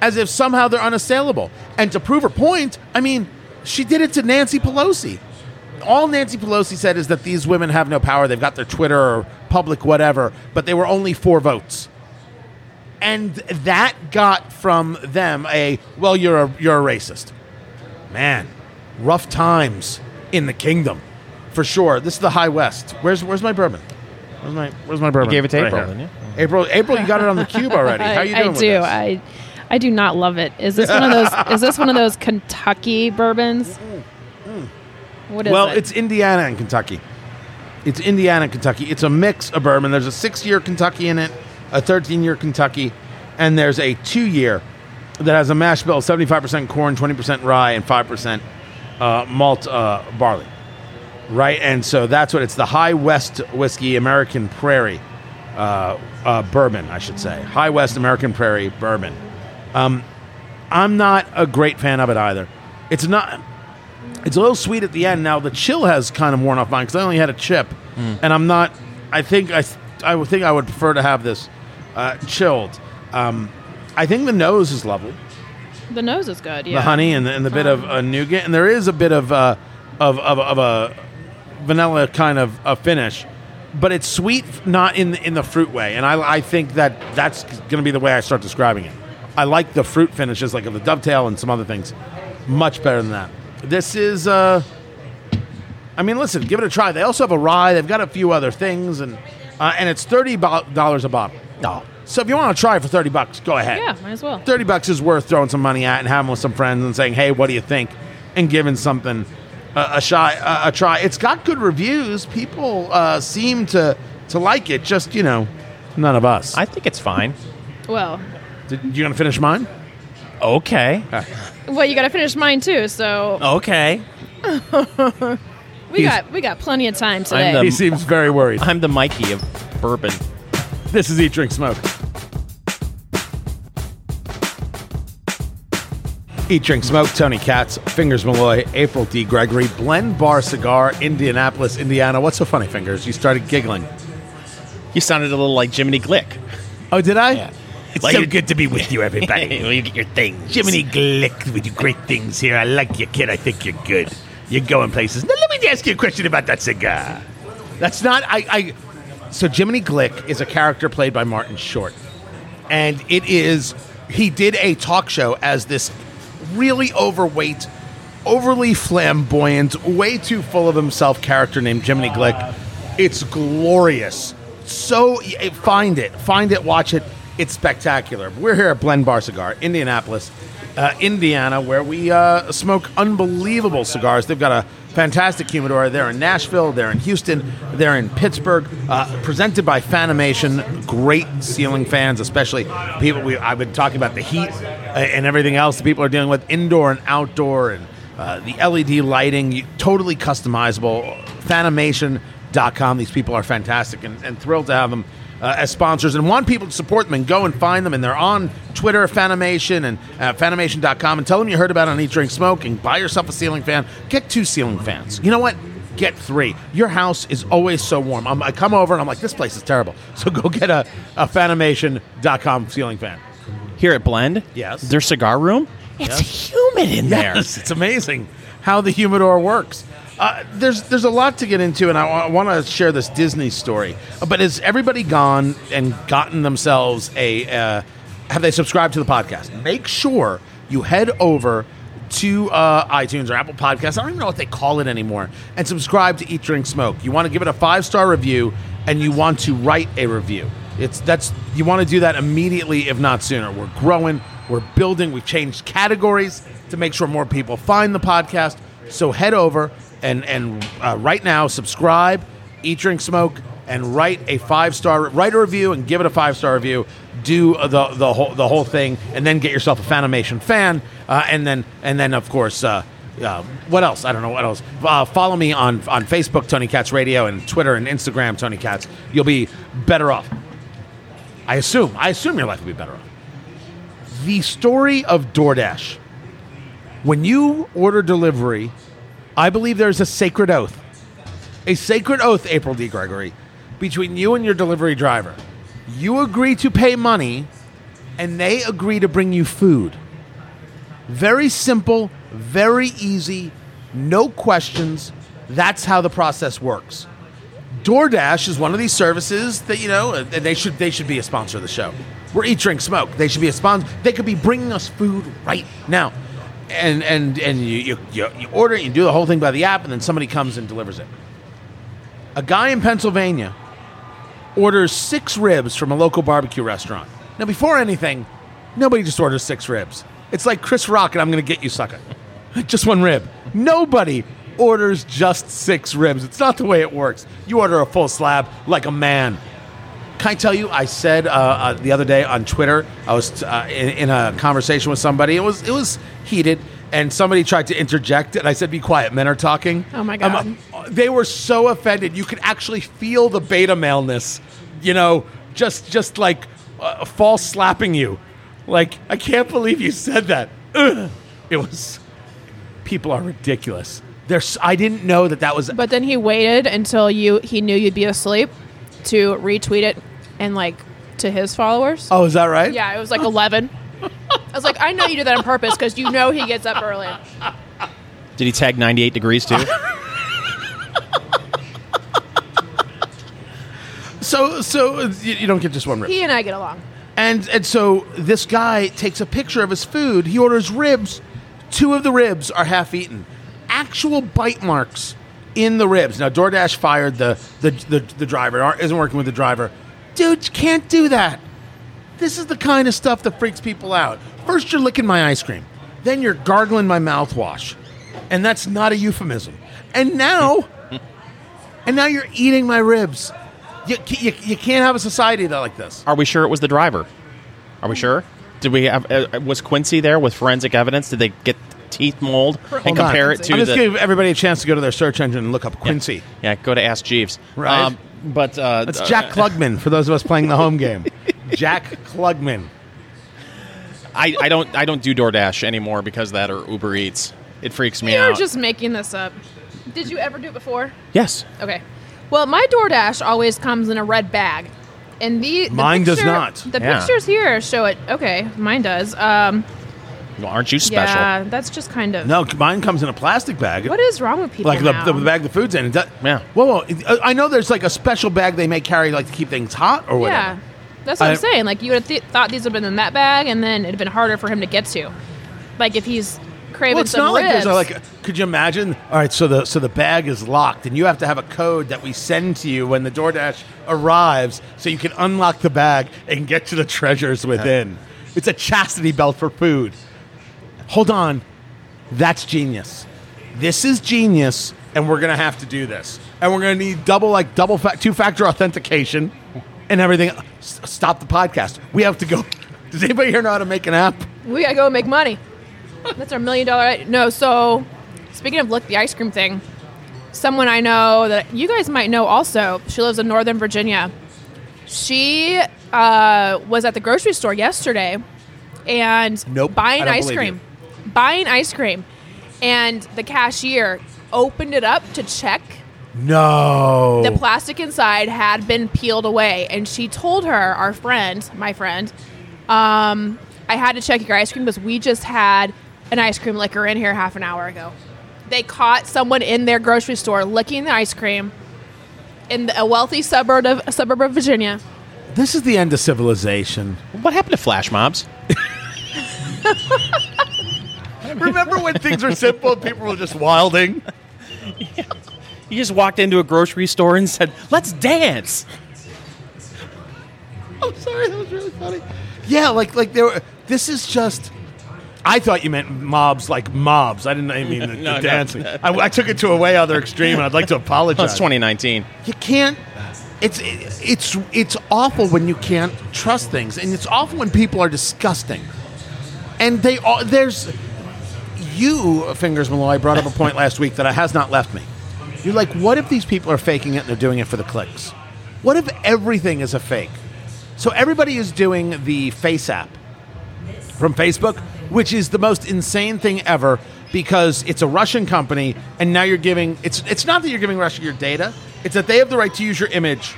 as if somehow they're unassailable. And to prove her point, I mean, she did it to Nancy Pelosi. All Nancy Pelosi said is that these women have no power. They've got their Twitter or public whatever, but they were only four votes. And that got from them a, well, you're a, you're a racist. Man, rough times in the kingdom, for sure. This is the High West. Where's, where's my bourbon? Where's my Where's my bourbon? gave it to Right April, here. didn't you? April, April, you got it on the cube *laughs* already. How you I, doing I with do. this? I I do not love it. Is this one of those? *laughs* is this one of those Kentucky bourbons? What is well, it? it's Indiana and Kentucky. It's Indiana, and Kentucky. It's a mix of bourbon. There's a six year Kentucky in it, a 13 year Kentucky, and there's a two year that has a mash bill 75% corn, 20% rye, and 5% uh, malt uh, barley. Right? And so that's what it's the High West Whiskey American Prairie uh, uh, bourbon, I should say. High West American Prairie bourbon. Um, I'm not a great fan of it either. It's not. It's a little sweet at the end. Now the chill has kind of worn off mine because I only had a chip, and I'm not. I think I. I would think I would prefer to have this uh, chilled. Um, I think the nose is lovely, The nose is good. Yeah. the honey and the, and the bit of uh, nougat, and there is a bit of uh, of, of of a vanilla kind of a finish, but it's sweet, not in the, in the fruit way. And I I think that that's going to be the way I start describing it. I like the fruit finishes, like of the dovetail and some other things, much better than that. This is. Uh, I mean, listen, give it a try. They also have a rye. They've got a few other things, and uh, and it's thirty dollars a bottle. Oh. So if you want to try it for thirty bucks, go ahead. Yeah, might as well. 30 bucks is worth throwing some money at and having with some friends and saying, hey, what do you think? And giving something a, shy, a, a try. It's got good reviews. People uh, seem to, to like it, just, you know, none of us. I think it's fine. Well, Did, you going to finish mine? Okay. well, you got to finish mine too. So Okay. *laughs* we He's- got we got plenty of time today. the- He seems very worried. I'm the Mikey of bourbon. This is Eat, Drink, Smoke. Eat, Drink, Smoke, Tony Katz, Fingers Malloy, April D. Gregory, Blend Bar Cigar, Indianapolis, Indiana. What's so funny, Fingers? You started giggling. You sounded a little like Jiminy Glick. Oh, did I? Yeah. It's Like so good to be with you, everybody. *laughs* Well, you get your things. Jiminy Glick with your great things here. I like you, kid. I think you're good. You're going places. Now, let me ask you a question about that cigar. That's not. I. I so Jiminy Glick is a character played by Martin Short, and it is. He did a talk show as this really overweight, overly flamboyant, way too full of himself character named Jiminy Glick. It's glorious. So find it, find it, watch it. It's spectacular. We're here at Blend Bar Cigar, Indianapolis, uh, Indiana, where we uh, smoke unbelievable cigars. They've got a fantastic humidor. They're in Nashville, they're in Houston, they're in Pittsburgh. Uh, presented by Fanimation, great ceiling fans, especially people. We, I've been talking about the heat uh, and everything else that people are dealing with, indoor and outdoor, and uh, the LED lighting, totally customizable. Fanimation.com. These people are fantastic and, and thrilled to have them uh, as sponsors and want people to support them and go and find them. And they're on Twitter, Fanimation, and uh, Fanimation.com. And tell them you heard about it on Eat, Drink, Smoke and buy yourself a ceiling fan. Get two ceiling fans. You know what? Get three. Your house is always so warm. I'm, I come over and I'm like, this place is terrible. *laughs* So go get a, a Fanimation.com ceiling fan. Here at Blend, Yes. their cigar room, it's humid in there. It's amazing how the humidor works. Uh, there's there's a lot to get into, and I, want to share this Disney story. But has everybody gone and gotten themselves a? Uh, have they subscribed to the podcast? Make sure you head over to uh, iTunes or Apple Podcasts. I don't even know what they call it anymore, and subscribe to Eat, Drink, Smoke. You want to give it a five star review, and you want to write a review. It's that's you want to do that immediately, if not sooner. We're growing, we're building, we've changed categories to make sure more people find the podcast. So head over and and uh, right now subscribe, eat, drink, smoke, and write a five star, write a review and give it a five star review. Do the the whole the whole thing, and then get yourself a Fanimation fan, uh, and then and then of course. Uh, uh, what else? I don't know what else. Uh, follow me on on Facebook, Tony Katz Radio, and Twitter and Instagram, Tony Katz. You'll be better off. I assume. I assume your life will be better off. The story of DoorDash. When you order delivery, I believe there's a sacred oath. A sacred oath, April D. Gregory, between you and your delivery driver. You agree to pay money, and they agree to bring you food. Very simple, very easy, no questions. That's how the process works. DoorDash is one of these services that you know, and they should they should be a sponsor of the show. We're Eat Drink Smoke. They should be a sponsor. They could be bringing us food right now, and and and you you, you, order it, you do the whole thing by the app, and then somebody comes and delivers it. A guy in Pennsylvania orders six ribs from a local barbecue restaurant. Now, before anything, nobody just orders six ribs. It's like Chris Rock and I'm going to get you, sucker. *laughs* just one rib. Nobody orders just six ribs. It's not the way it works. You order a full slab like a man. Can I tell you? I said uh, uh, the other day on Twitter. I was uh, in, in a conversation with somebody. It was it was heated, and somebody tried to interject, and I said, "Be quiet. Men are talking." Oh, my Um, God. they were so offended. You could actually feel the beta maleness. You know, just just like uh, false slapping you. Like I can't believe you said that. Ugh. It was. People are ridiculous. There's. I didn't know that that was. But then he waited until you he knew you'd be asleep to retweet it and like to his followers. Oh, is that right? Yeah, it was like 11. I was like, I know you did that on purpose because you know he gets up early. Did he tag 98 degrees too? *laughs* So so uh, you, you don't get just one rib. He and I get along. And and so this guy takes a picture of his food. He orders ribs. Two of the ribs are half eaten. Actual bite marks in the ribs. Now DoorDash fired the the the, the driver. or Isn't working with the driver. Dude, you can't do that. This is the kind of stuff that freaks people out. First, you're licking my ice cream. Then you're gargling my mouthwash, and that's not a euphemism. And now, *laughs* and now you're eating my ribs. You, you, you can't have a society that like this. Are we sure it was the driver? Are we mm. sure? Did we have? Uh, uh, was Quincy there with forensic evidence? Did they get teeth mold and Hold on. compare it to I'm just the? giving everybody a chance to go to their search engine and look up Quincy. Yeah, go to Ask Jeeves. Right. Um, but uh, That's uh, Jack Klugman for those of us playing the home game. *laughs* Jack Klugman. I, I don't I don't do DoorDash anymore because of that or Uber Eats. It freaks me You're out. just making this up. Did you ever do it before? yes. Okay. Well, my DoorDash always comes in a red bag. And the, the Mine does picture- not. The Yeah. pictures here show it. Okay, mine does. Um, Well, aren't you special? yeah, that's just kind of. No, mine comes in a plastic bag. What is wrong with people like the, now? the bag the food's in. It does- Yeah. Whoa, whoa. uh, I know there's like a special bag they may carry like to keep things hot or whatever. Yeah, that's what I, I- am saying. Like you would have th- thought these would have been in that bag, and then it'd have been harder for him to get to. Like if he's craving Well, it's some not like ribs. there's a, like. Could you imagine? All right, so the so the bag is locked, and you have to have a code that we send to you when the DoorDash arrives, so you can unlock the bag and get to the treasures within. It's a chastity belt for food. Hold on, that's genius. This is genius, and we're gonna have to do this, and we're gonna need double like double fa- two factor authentication and everything. S- stop the podcast. We have to go. *laughs* Does anybody here know how to make an app? we gotta go and make money. That's our million dollar. i- No, so speaking of look the ice cream thing, someone I know that you guys might know also. She lives in Northern Virginia. She uh, was at the grocery store yesterday and Nope, buying ice cream, buying ice cream, and the cashier opened it up to check No. the plastic inside had been peeled away and she told her our friend my friend um, i had to check your ice cream because we just had an ice cream licker in here half an hour ago they caught someone in their grocery store licking the ice cream in the, a wealthy suburb of a suburb of virginia This is the end of civilization. What happened to flash mobs? *laughs* Remember when things were simple and people were just wilding? You just walked into a grocery store and said, "Let's dance." I'm sorry, that was really funny. Yeah, like like there. Were, this is just. I thought you meant mobs, like mobs. I didn't I mean the, *laughs* the No, no. dancing. I, I took it to a way other extreme, and I'd like to apologize. That's 2019. You can't. It's it's it's awful when you can't trust things, and it's awful when people are disgusting. And they are there's you fingers Malloy brought up a point last week that has not left me. You're like, what if these people are faking it and they're doing it for the clicks? What if everything is a fake? So everybody is doing the FaceApp from Facebook, which is the most insane thing ever because it's a Russian company, and now you're giving it's it's not that you're giving Russia your data, it's that they have the right to use your image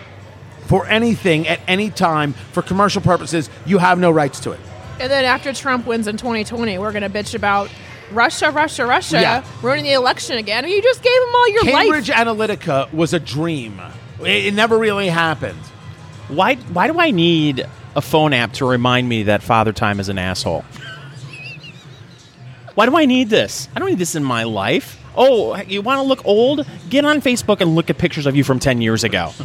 for anything at any time for commercial purposes. You have no rights to it. and then after trump wins in 2020 we're going to bitch about russia russia russia Yeah. ruining the election again you just gave them all your Cambridge life Analytica was a dream. It, it never really happened. Why? Why do I need a phone app to remind me that Father Time is an asshole? Why do I need this? I don't need this in my life. Oh, you want to look old? Get on Facebook and look at pictures of you from 10 years ago. *laughs*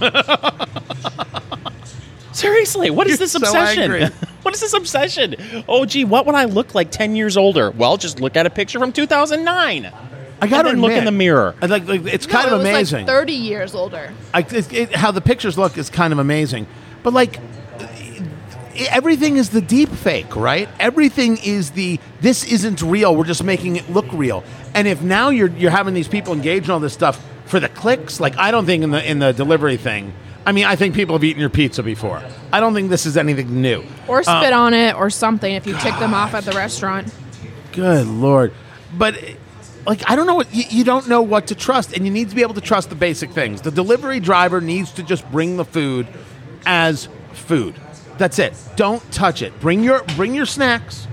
Seriously, what is You're this so obsession? *laughs* what is this obsession? Oh, gee, what would I look like 10 years older? Well, just look at a picture from 2009. I I got to look in the mirror. Like, like it's No, kind it of was amazing. Like Thirty years older. I, it, it- how the pictures look is kind of amazing. But like i- everything is the deep fake, right? Everything is the this isn't real. We're just making it look real. And if now you're you're having these people engage in all this stuff for the clicks, like I don't think in the in the delivery thing. I mean, I think people have eaten your pizza before. I don't think this is anything new. Or uh, spit on it or something if you tick them off at the restaurant. Good lord. But like I don't know what you, you don't know what to trust and you need to be able to trust the basic things. The delivery driver needs to just bring the food as food. That's it. Don't touch it. Bring your bring your snacks.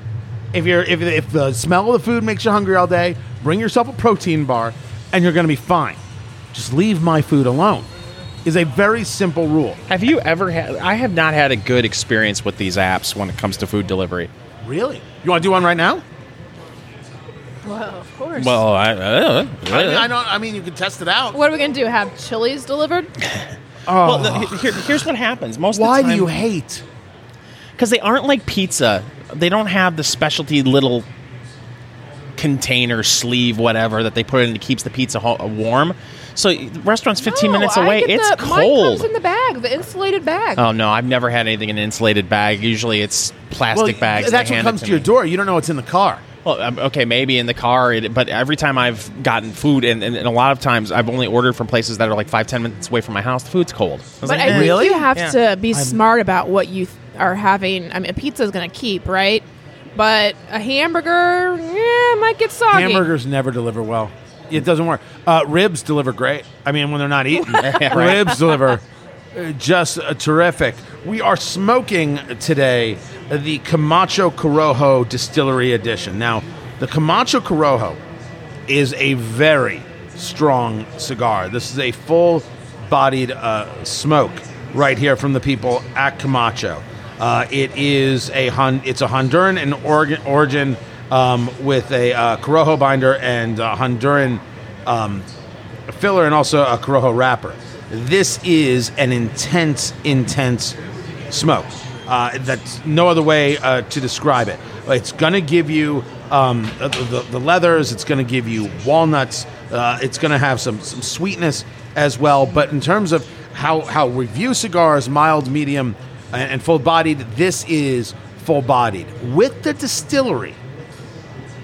If you're if, if the smell of the food makes you hungry all day, bring yourself a protein bar and you're going to be fine. Just leave my food alone. Is a very simple rule. Have you ever had? I have not had a good experience with these apps when it comes to food delivery. Really? You want to do one right now? Well, of course. Well, I, uh, I, I don't I mean you can test it out. what are we gonna do? Have chilies delivered? *laughs* well, the- here- here's what happens. Most Why of the do you hate? Because they aren't like pizza. They don't have the specialty little container sleeve, whatever that they put in that keeps the pizza ho- warm. So the restaurant's 15 No, minutes I away. get It's the, Mine cold. comes in the bag, the insulated bag. Oh no, I've never had anything in an insulated bag. Usually it's plastic bags. That's they what comes to, to your door. You don't know what's in the car. Well, um, okay, maybe in the car, it, but every time I've gotten food, and, and, and a lot of times I've only ordered from places that are like five, ten minutes away from my house. The food's cold. I was but like, I think Really? you have Yeah. to be smart about what you th- are having. I mean, a pizza is gonna keep, right? But a hamburger, yeah, might get soggy. Hamburgers never deliver well. It doesn't work. Uh, ribs deliver great. I mean, when they're not eaten, *laughs* ribs deliver uh, just uh, terrific. We are smoking today the Camacho Corojo Distillery Edition. Now, the Camacho Corojo is a very strong cigar. This is a full bodied uh, smoke right here from the people at Camacho. Uh, it is a Hon- it's a Honduran and origin, origin um, with a uh, Corojo binder and Honduran um, filler and also a Corojo wrapper. This is an intense, intense smoke. Uh, that's no other way uh, to describe it. It's going to give you um, the, the, the leathers. It's going to give you walnuts. Uh, it's going to have some, some sweetness as well. But in terms of how, how we view cigars, mild, medium, and, and full bodied, this is full bodied. With the distillery,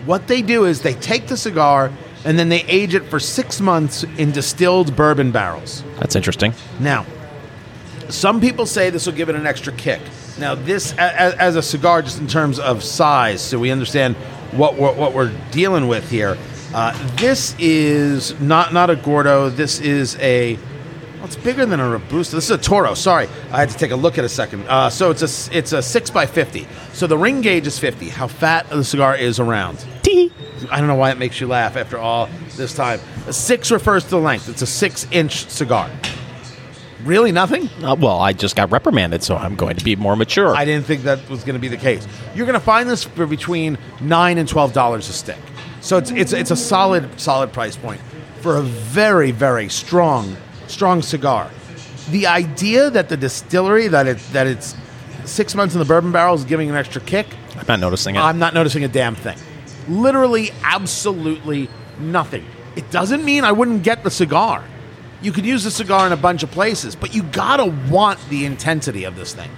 what they do is they take the cigar and then they age it for six months in distilled bourbon barrels. That's interesting. Now, some people say this will give it an extra kick. Now, this a- a- as a cigar, just in terms of size, so we understand what we're, what we're dealing with here. Uh, this is not not a Gordo. This is a well, it's bigger than a Robusto. This is a Toro. Sorry, I had to take a look at a second. Uh, so it's a it's a six by fifty. So the ring gauge is fifty. How fat the cigar is around? Tee. I don't know why it makes you laugh after all this time. A six refers to the length. It's a six inch cigar. Really, nothing? Uh, well, I just got reprimanded, so I'm going to be more mature. I didn't think that was going to be the case. You're going to find this for between nine and twelve dollars a stick. So it's it's it's a solid solid price point for a very very strong strong cigar. The idea that the distillery that it that it's six months in the bourbon barrel is giving an extra kick. I'm not noticing it. I'm not noticing a damn thing. Literally, absolutely nothing. It doesn't mean I wouldn't get the cigar. You could use the cigar in a bunch of places, but you gotta want the intensity of this thing.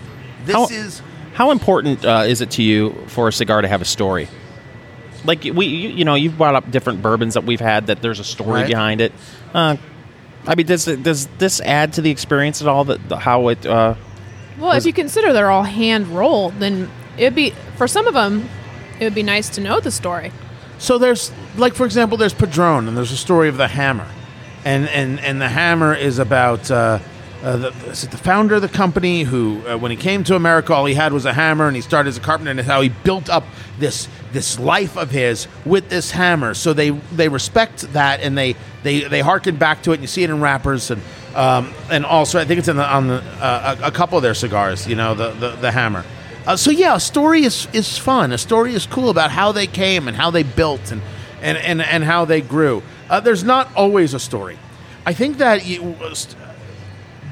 This how, is how important uh, is it to you for a cigar to have a story? Like we, you, you know, you've brought up different bourbons that we've had that there's a story Right. behind it. Uh, I mean, does does this add to the experience at all? That how it? Uh, Well, if you consider they're all hand rolled, then it'd be for some of them, it would be nice to know the story. So there's like for example, there's Padrón, and there's a story of the hammer, and and and the hammer is about uh, uh, the, the founder of the company who, uh, when he came to America, all he had was a hammer, and he started as a carpenter, and how he built up this this life of his with this hammer. So they they respect that, and they they they harken back to it. And you see it in wrappers, and um, and also I think it's in the, on the uh, a, a couple of their cigars. You know, the the, the hammer. Uh, so yeah, a story is is fun. A story is cool about how they came and how they built and and and, and how they grew. Uh, there's not always a story. I think that you,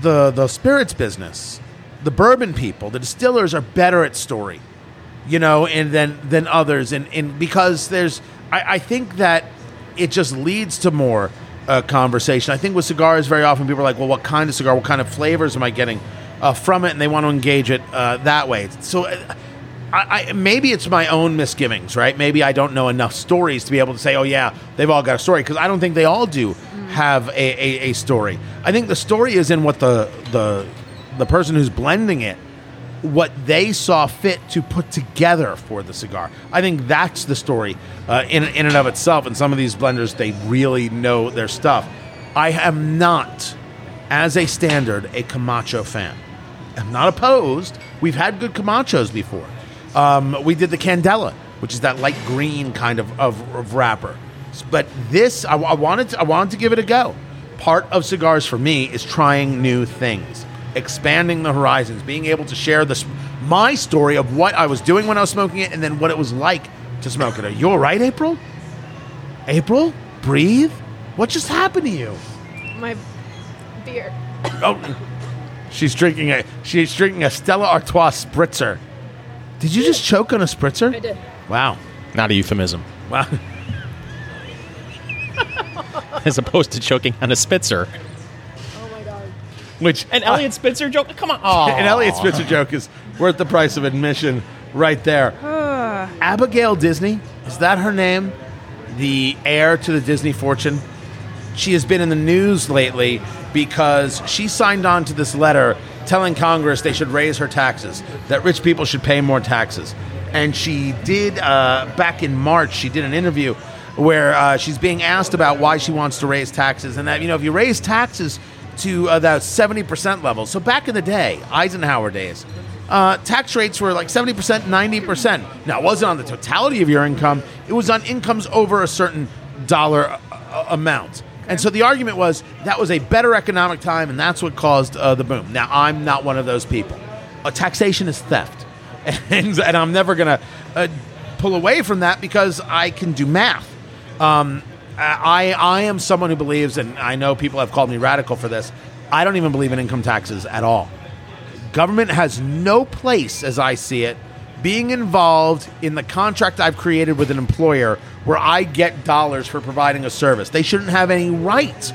the the spirits business, the bourbon people, the distillers are better at story, you know, and then than others, and and because there's, I, I think that it just leads to more uh, conversation. I think with cigars, very often people are like, well, what kind of cigar, what kind of flavors am I getting uh, from it? And they want to engage it uh, that way. So uh, I, I, maybe it's my own misgivings, right? Maybe I don't know enough stories to be able to say, oh, yeah, they've all got a story, because I don't think they all do have a, a, a story. I think the story is in what the, the, the person who's blending it what they saw fit to put together for the cigar. I think that's the story uh, in, in and of itself. And some of these blenders, they really know their stuff. I am not, as a standard, a Camacho fan. I'm not opposed. We've had good Camachos before. Um, we did the Candela, which is that light green kind of, of, of wrapper. But this, I, I wanted to, I wanted to give it a go. Part of cigars for me is trying new things expanding the horizons, being able to share this my story of what I was doing when I was smoking it, and then what it was like to smoke it. Are you all right, April? April, breathe. What just happened to you? My beer. Oh, she's drinking a she's drinking a Stella Artois spritzer. Did you just choke on a spritzer? I did. Wow, Not a euphemism. wow. *laughs* As opposed to choking on a Spitzer. Oh my god. Which An Eliot Spitzer joke? Come on. Oh. an Eliot Spitzer joke is worth the price of admission right there. Abigail Disney, is that her name? The heir to the Disney fortune? She has been in the news lately because she signed on to this letter telling Congress they should raise her taxes, that rich people should pay more taxes. And she did, uh, back in March, she did an interview where uh, she's being asked about why she wants to raise taxes. And that, you know, if you raise taxes to uh, that 70% level, so back in the day, Eisenhower days, uh, tax rates were like 70%, 90%. Now, it wasn't on the totality of your income, it was on incomes over a certain dollar uh, amount. And so the argument was that was a better economic time, and that's what caused uh, the boom. Now, I'm not one of those people. Uh, taxation is theft. *laughs* And, and I'm never going to uh, pull away from that because I can do math. Um, I, I am someone who believes, and I know people have called me radical for this, I don't even believe in income taxes at all government has no place, as I see it, being involved in the contract I've created with an employer where I get dollars for providing a service. They shouldn't have any right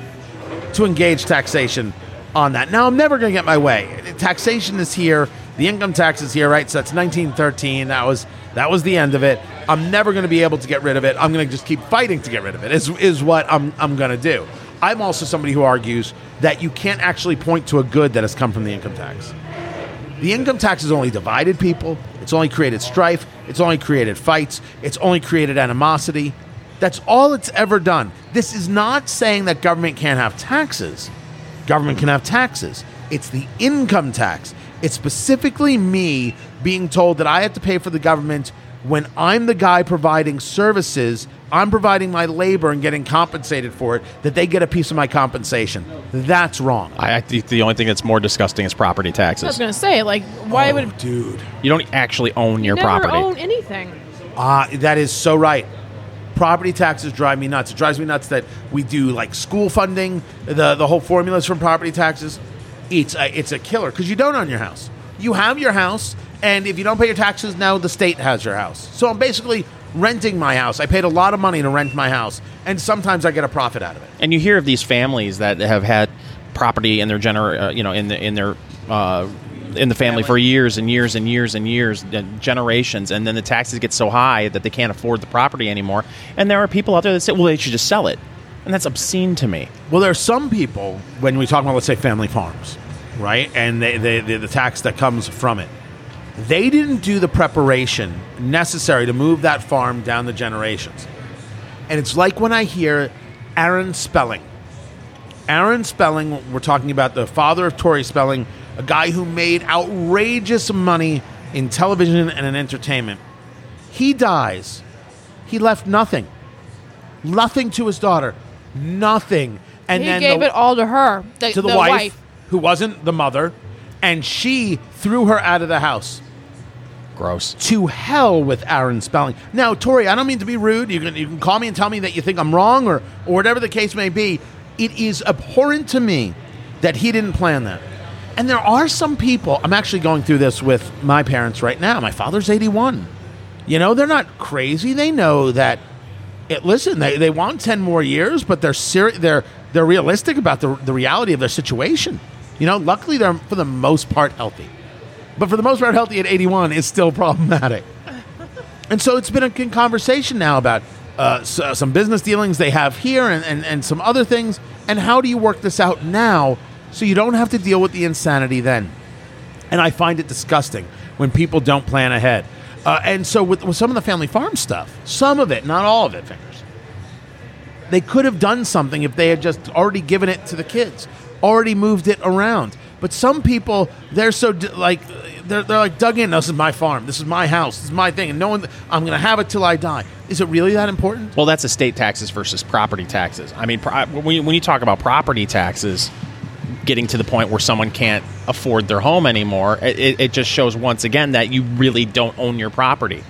to engage taxation on that. Now, I'm never going to get my way. Taxation is here. The income tax is here, right? So that's 1913. That was that was the end of it. I'm never going to be able to get rid of it. I'm going to just keep fighting to get rid of it. Is is what I'm I'm going to do. I'm also somebody who argues that you can't actually point to a good that has come from the income tax. The income tax has only divided people. It's only created strife. It's only created fights. It's only created animosity. That's all it's ever done. This is not saying that government can't have taxes. Government can have taxes. It's the income tax. It's specifically me being told that I have to pay for the government when I'm the guy providing services, I'm providing my labor and getting compensated for it, that they get a piece of my compensation. That's wrong. I, I think the only thing that's more disgusting is property taxes. I was gonna say, like, why Oh, would dude? You don't actually own your never property. own anything? Ah, that is so right. Property taxes drive me nuts. It drives me nuts that we do like school funding, the the whole formulas from property taxes. It's a, it's a killer because you don't own your house. You have your house, and if you don't pay your taxes, now the state has your house. So I'm basically renting my house. I paid a lot of money to rent my house, and sometimes I get a profit out of it. and you hear of these families that have had property in their gener- uh, you know, in the in their uh, in the family for years and years and years and years, uh, generations, and then the taxes get so high that they can't afford the property anymore. And there are people out there that say, "Well, they should just sell it," and that's obscene to me. Well, there are some people when we talk about, let's say, family farms, right, and they, they, the, the tax that comes from it. They didn't do the preparation necessary to move that farm down the generations. And it's like when I hear Aaron Spelling. Aaron Spelling, we're talking about the father of Tori Spelling, a guy who made outrageous money in television and in entertainment. He dies. He left nothing. Nothing to his daughter. Nothing. And he then gave the- it all to her, the, to the, the wife, who wasn't the mother, and she threw her out of the house. Gross. To hell with Aaron Spelling. Now, Tori, I don't mean to be rude. You can you can call me and tell me that you think I'm wrong or or whatever the case may be. It is abhorrent to me that he didn't plan that. And there are some people. I'm actually going through this with my parents right now. My father's 81. You know, they're not crazy. They know that it, listen, they, they want ten more years, but they're seri- they're they're realistic about the the reality of their situation. You know, luckily they're for the most part healthy, but for the most part healthy at 81 is still *laughs* problematic. And so it's been a con- conversation now about uh, s- uh, some business dealings they have here and, and, and some other things. And how do you work this out now so you don't have to deal with the insanity then? And I find it disgusting when people don't plan ahead. Uh, and so with, with some of the family farm stuff, some of it, not all of it, fingers, they could have done something if they had just already given it to the kids, already moved it around. But some people, they're so like they're, they're like dug in. This is my farm. This is my house. This is my thing, and no one. I'm going to have it till I die. Is it really that important? Well, that's estate taxes versus property taxes. I mean, when you, when you talk about property taxes, getting to the point where someone can't afford their home anymore, it, it just shows once again that you really don't own your property.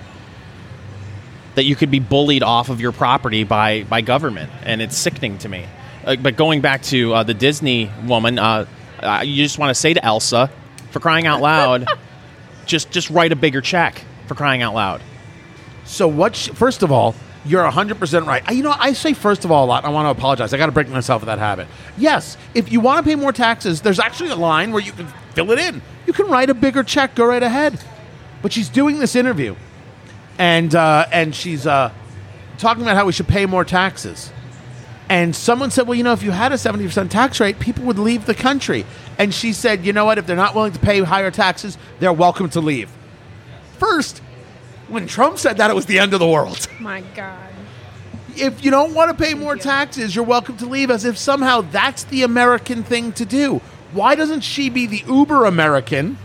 That you could be bullied off of your property by, by government, and it's sickening to me. Uh, but going back to uh, the Disney woman, uh, you just want to say to Elsa, for crying out loud, *laughs* just just write a bigger check for crying out loud. So what? Sh- first of all, you're 100 percent right. I, you know, I say first of all a lot. I want to apologize. I got to break myself of that habit. Yes, if you want to pay more taxes, there's actually a line where you can fill it in. You can write a bigger check. Go right ahead. But she's doing this interview, and uh, and she's uh, talking about how we should pay more taxes. And someone said, well, you know, if you had a 70% tax rate, people would leave the country. And she said, you know what? If they're not willing to pay higher taxes, they're welcome to leave. First, when Trump said that, it was the end of the world. *laughs* My God. If you don't want to pay more taxes, you're welcome to leave, as if somehow that's the American thing to do. Why doesn't she be the uber American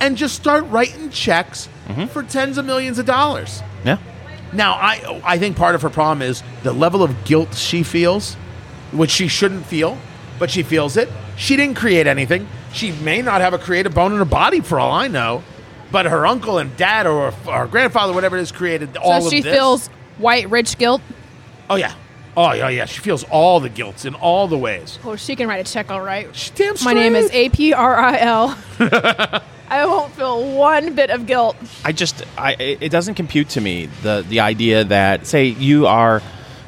and just start writing checks mm-hmm. for tens of millions of dollars? Yeah. Now, I I think part of her problem is the level of guilt she feels, which she shouldn't feel, but she feels it. She didn't create anything. She may not have a creative bone in her body, for all I know. But her uncle and dad, or her grandfather, whatever it is, created all so of this. she feels white rich guilt. Oh yeah, oh yeah, yeah. She feels all the guilt in all the ways. Oh, she can write a check, all right. She damn My name is. A P R I L. *laughs* I won't feel one bit of guilt. I just I it it doesn't compute to me the the idea that say you are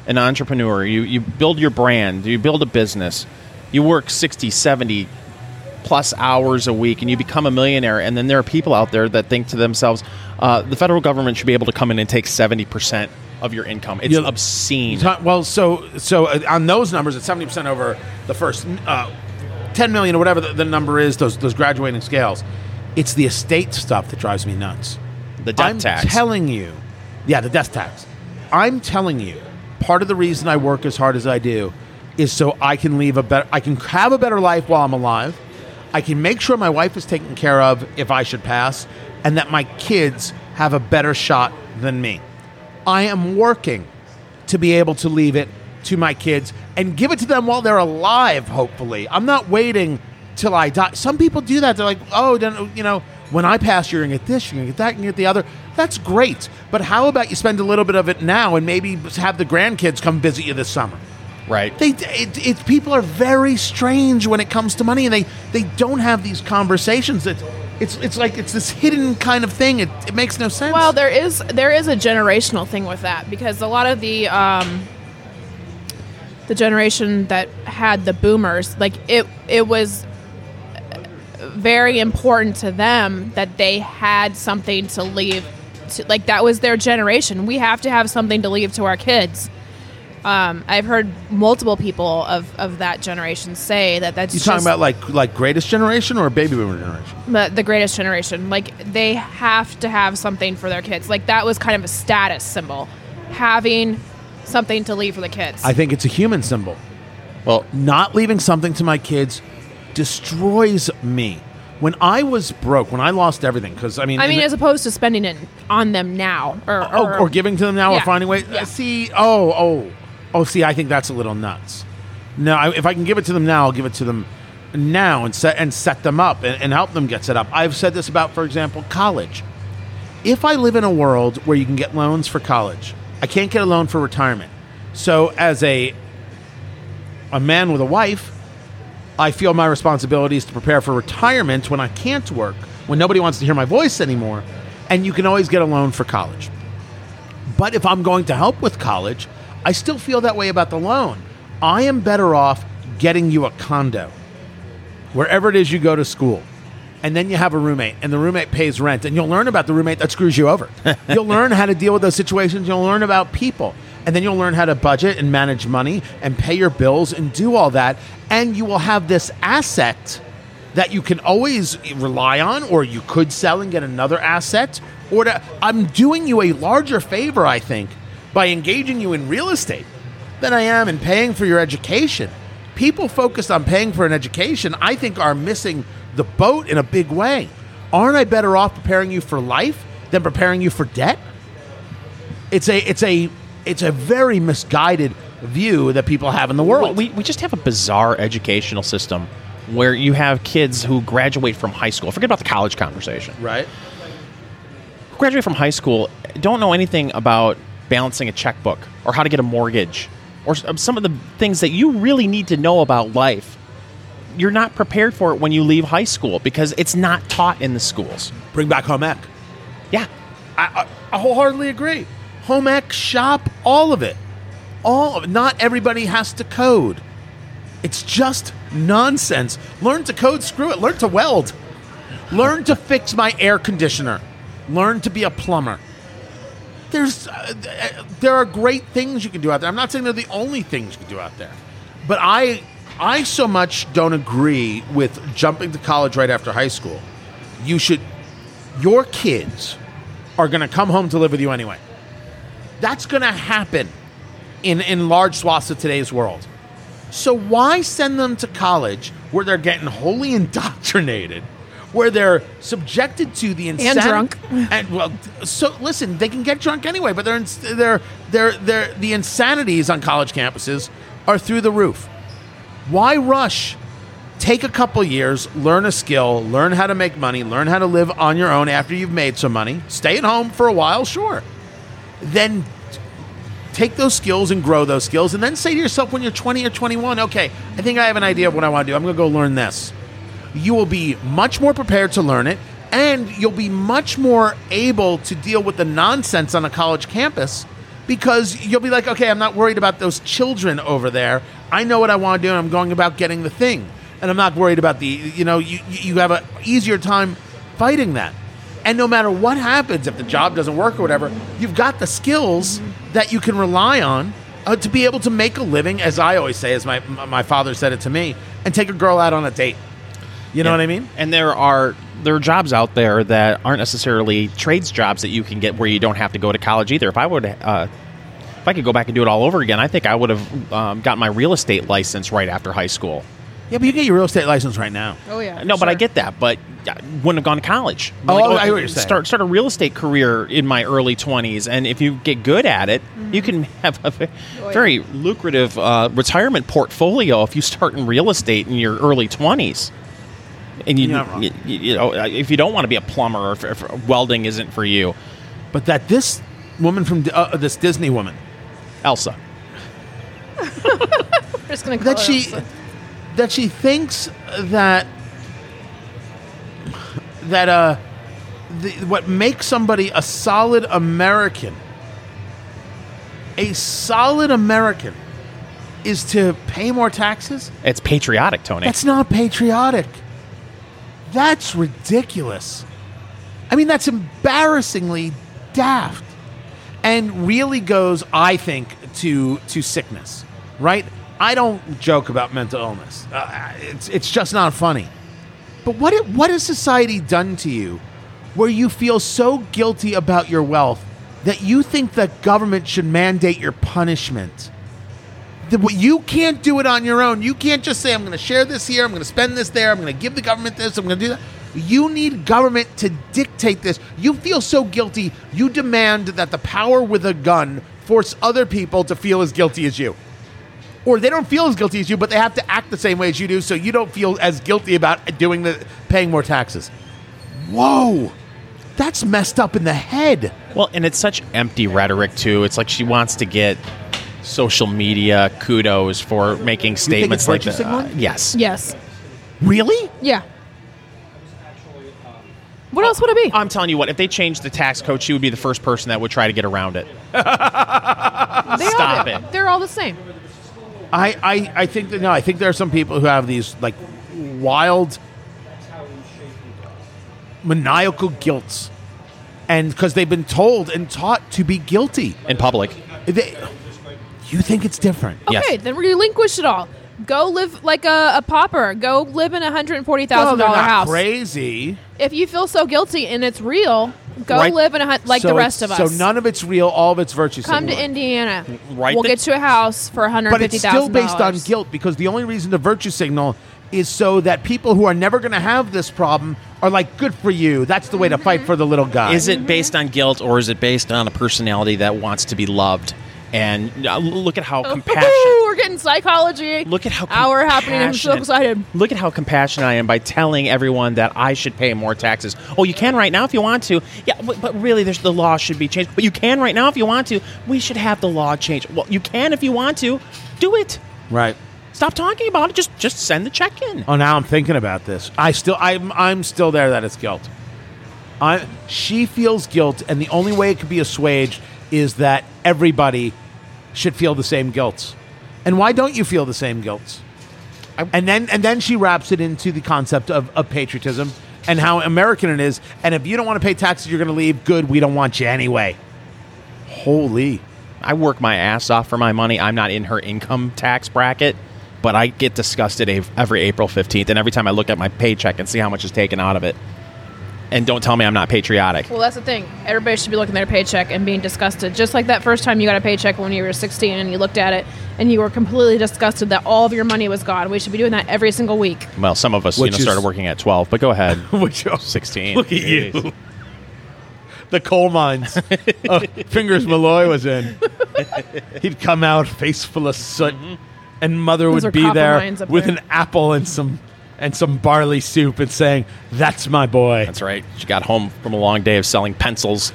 an entrepreneur, you you build your brand, you build a business, you work 60, 70 plus hours a week and you become a millionaire and then there are people out there that think to themselves uh, the federal government should be able to come in and take 70% of your income. It's Yeah. obscene. Ta- Well, so so uh, on those numbers, it's seventy percent over the first uh, ten million or whatever the, the number is. Those those graduating scales. It's the estate stuff that drives me nuts. The death tax. I'm telling you, yeah, the death tax. I'm telling you, part of the reason I work as hard as I do is so I can leave a better, I can have a better life while I'm alive. I can make sure my wife is taken care of if I should pass, and that my kids have a better shot than me. I am working to be able to leave it to my kids and give it to them while they're alive, hopefully. I'm not waiting till I die. Some people do that. They're like, oh, then, you know, when I pass, you're going to get this, you're going to get that, you're going to get the other. That's great. But how about you spend a little bit of it now and maybe have the grandkids come visit you this summer? right. They, it, it, people are very strange when it comes to money, and they, they don't have these conversations. That it's it's like it's this hidden kind of thing. It, it makes no sense. Well, there is there is a generational thing with that because a lot of the um, the generation that had the boomers, like it it was very important to them that they had something to leave. To, like that was their generation. We have to have something to leave to our kids. Um, I've heard multiple people of, of that generation say that that's you talking about like like greatest generation or baby boomer generation? the, the greatest generation. Like they have to have something for their kids. Like that was kind of a status symbol, having something to leave for the kids. I think it's a human symbol. Well, Not leaving something to my kids destroys me. When I was broke, when I lost everything, because I mean, I mean, the- as opposed to spending it on them now, or oh, or, or giving to them now, or Yeah. finding ways. Yeah. See, oh, oh, oh. See, I think that's a little nuts. No, I, if I can give it to them now, I'll give it to them now and set and set them up and, and help them get set up. I've said this about, for example, college. If I live in a world where you can get loans for college, I can't get a loan for retirement. So, as a a man with a wife, I feel my responsibility is to prepare for retirement when I can't work, when nobody wants to hear my voice anymore, and you can always get a loan for college. But if I'm going to help with college, I still feel that way about the loan. I am better off getting you a condo wherever it is you go to school. And then you have a roommate, and the roommate pays rent, and you'll learn about the roommate that screws you over. *laughs* you'll learn how to deal with those situations. You'll learn about people, and then you'll learn how to budget and manage money and pay your bills and do all that. And you will have this asset that you can always rely on, or you could sell and get another asset. Or to, I'm doing you a larger favor, I think, by engaging you in real estate than I am in paying for your education. People focused on paying for an education, I think, are missing the boat in a big way. Aren't I better off preparing you for life than preparing you for debt? It's a it's a it's a very misguided view that people have in the world. We, we just have a bizarre educational system where you have kids who graduate from high school. Forget about the college conversation. right? Who Graduate from high school, don't know anything about balancing a checkbook or how to get a mortgage or um, some of the things that you really need to know about life. You're not prepared for it when you leave high school because it's not taught in the schools. Bring back home ec. Yeah. I, I, I wholeheartedly agree. Home ec, shop, all of it. All of. Not everybody has to code. It's just nonsense. Learn to code, screw it. Learn to weld. Learn to fix my air conditioner. Learn to be a plumber. There's, uh, there are great things you can do out there. I'm not saying they're the only things you can do out there, but I, I so much don't agree with jumping to college right after high school. You should, your kids are going to come home to live with you anyway. That's going to happen in, in large swaths of today's world. So why send them to college where they're getting wholly *laughs* indoctrinated, where they're subjected to the insanity and drunk. *laughs* and well, so listen, they can get drunk anyway, but they're they're they're they're the insanities on college campuses are through the roof. Why rush? Take a couple years, learn a skill, learn how to make money, learn how to live on your own after you've made some money. Stay at home for a while, sure. Then take those skills and grow those skills and then say to yourself when you're 20 or 21 okay i think i have an idea of what i want to do. I'm going to go learn this. You will be much more prepared to learn it and you'll be much more able to deal with the nonsense on a college campus because you'll be like okay i'm not worried about those children over there. I know what i want to do and i'm going about getting the thing and i'm not worried about the you know you, you have an easier time fighting that and no matter what happens, if the job doesn't work or whatever, you've got the skills that you can rely on uh, to be able to make a living, as I always say, as my, my father said it to me, and take a girl out on a date. You know what I mean? And there are there are jobs out there that aren't necessarily trades jobs that you can get where you don't have to go to college either. If I would, uh, if I could go back and do it all over again, I think I would have um, gotten my real estate license right after high school. Yeah, but you get your real estate license right now. Oh yeah. No, but I get that. But I wouldn't have gone to college. Oh, I know what you're saying. Start start a real estate career in my early twenties, and if you get good at it, you can have a ve- Mm-hmm. Oh, yeah. very lucrative uh, retirement portfolio if you start in real estate in your early twenties. And you, You're not wrong. you, you know, if you don't want to be a plumber or if, if welding isn't for you, But that this woman from uh, this Disney woman Elsa. *laughs* We're just gonna call that her she Elsa. That she thinks that that uh the, what makes somebody a solid American a solid American is to pay more taxes? It's patriotic, Tony. that's not patriotic. That's ridiculous. I mean that's embarrassingly daft and really goes i think to to sickness right i don't joke about mental illness uh, it's, it's just not funny but what it- what has society done to you where you feel so guilty about your wealth that you think the government should mandate your punishment that you can't do it on your own. You can't just say, I'm going to share this here, I'm going to spend this there, I'm going to give the government this, I'm going to do that. You need government to dictate this. You feel so guilty, you demand that the power with a gun force other people to feel as guilty as you. Or they don't feel as guilty as you, but they have to act the same way as you do, so you don't feel as guilty about doing the paying more taxes. Whoa, that's messed up in the head. Well, and it's such empty rhetoric too. It's like she wants to get social media kudos for making statements it's like virtue that. Uh, yes. Yes. Really? Yeah. What else would it be? I'm telling you what, if they changed the tax code, she would be the first person that would try to get around it. They all Stop do. it. They're all the same. I, I, I think that no, I think there are some people who have these like wild maniacal guilts. And because they've been told and taught to be guilty. In public. They, you think it's different. Okay, Yes. then relinquish it all. Go live like a, a pauper. Go live in a hundred and forty Well, thousand they're dollar not house. crazy. If you feel so guilty and it's real, go Right. live in a hut like So the rest of us. So none of it's real. All of it's virtue Come to. Indiana. Right We'll the- get you a house for one hundred fifty thousand. But it's still based on guilt because the only reason to virtue signal is so that people who are never going to have this problem are like, good for you. That's the way to fight mm-hmm. for the little guy. Is it mm-hmm. based on guilt or is it based on a personality that wants to be loved? And uh, look at how *laughs* compassionate. Ooh, we're getting psychology. Look at how hour happening. I'm so excited. Look at how compassionate I am by telling everyone that I should pay more taxes. Oh, you can right now if you want to. Yeah, but, but really, there's the law should be changed. But you can right now if you want to. We should have the law changed. Well, you can if you want to. Do it. right? Stop talking about it. Just just send the check in. Oh, now I'm thinking about this. I still, I'm, I'm still there that it's guilt. I, she feels guilt, and the only way it could be assuaged is that everybody should feel the same guilt. And why don't you feel the same guilt? and then, and then she wraps it into the concept of, of patriotism and how American it is. And if you don't want to pay taxes, you're going to leave. Good, we don't want you anyway. Holy. I work my ass off for my money. I'm not in her income tax bracket, but I get disgusted every April 15th. And every time I look at my paycheck and see how much is taken out of it. And don't tell me I'm not patriotic. Well, that's the thing. Everybody should be looking at their paycheck and being disgusted. Just like that first time you got a paycheck when you were 16 and you looked at it and you were completely disgusted that all of your money was gone. We should be doing that every single week. Well, some of us, Which you know, is- started working at 12, but go ahead. *laughs* Which, 16. Look at you. *laughs* The coal mines. *laughs* oh, Fingers Malloy was in. He'd come out face full of soot, mm-hmm. and mother Those are would be copper there mines up with there. an apple and some and some barley soup and saying, "That's my boy." That's right. She got home from a long day of selling pencils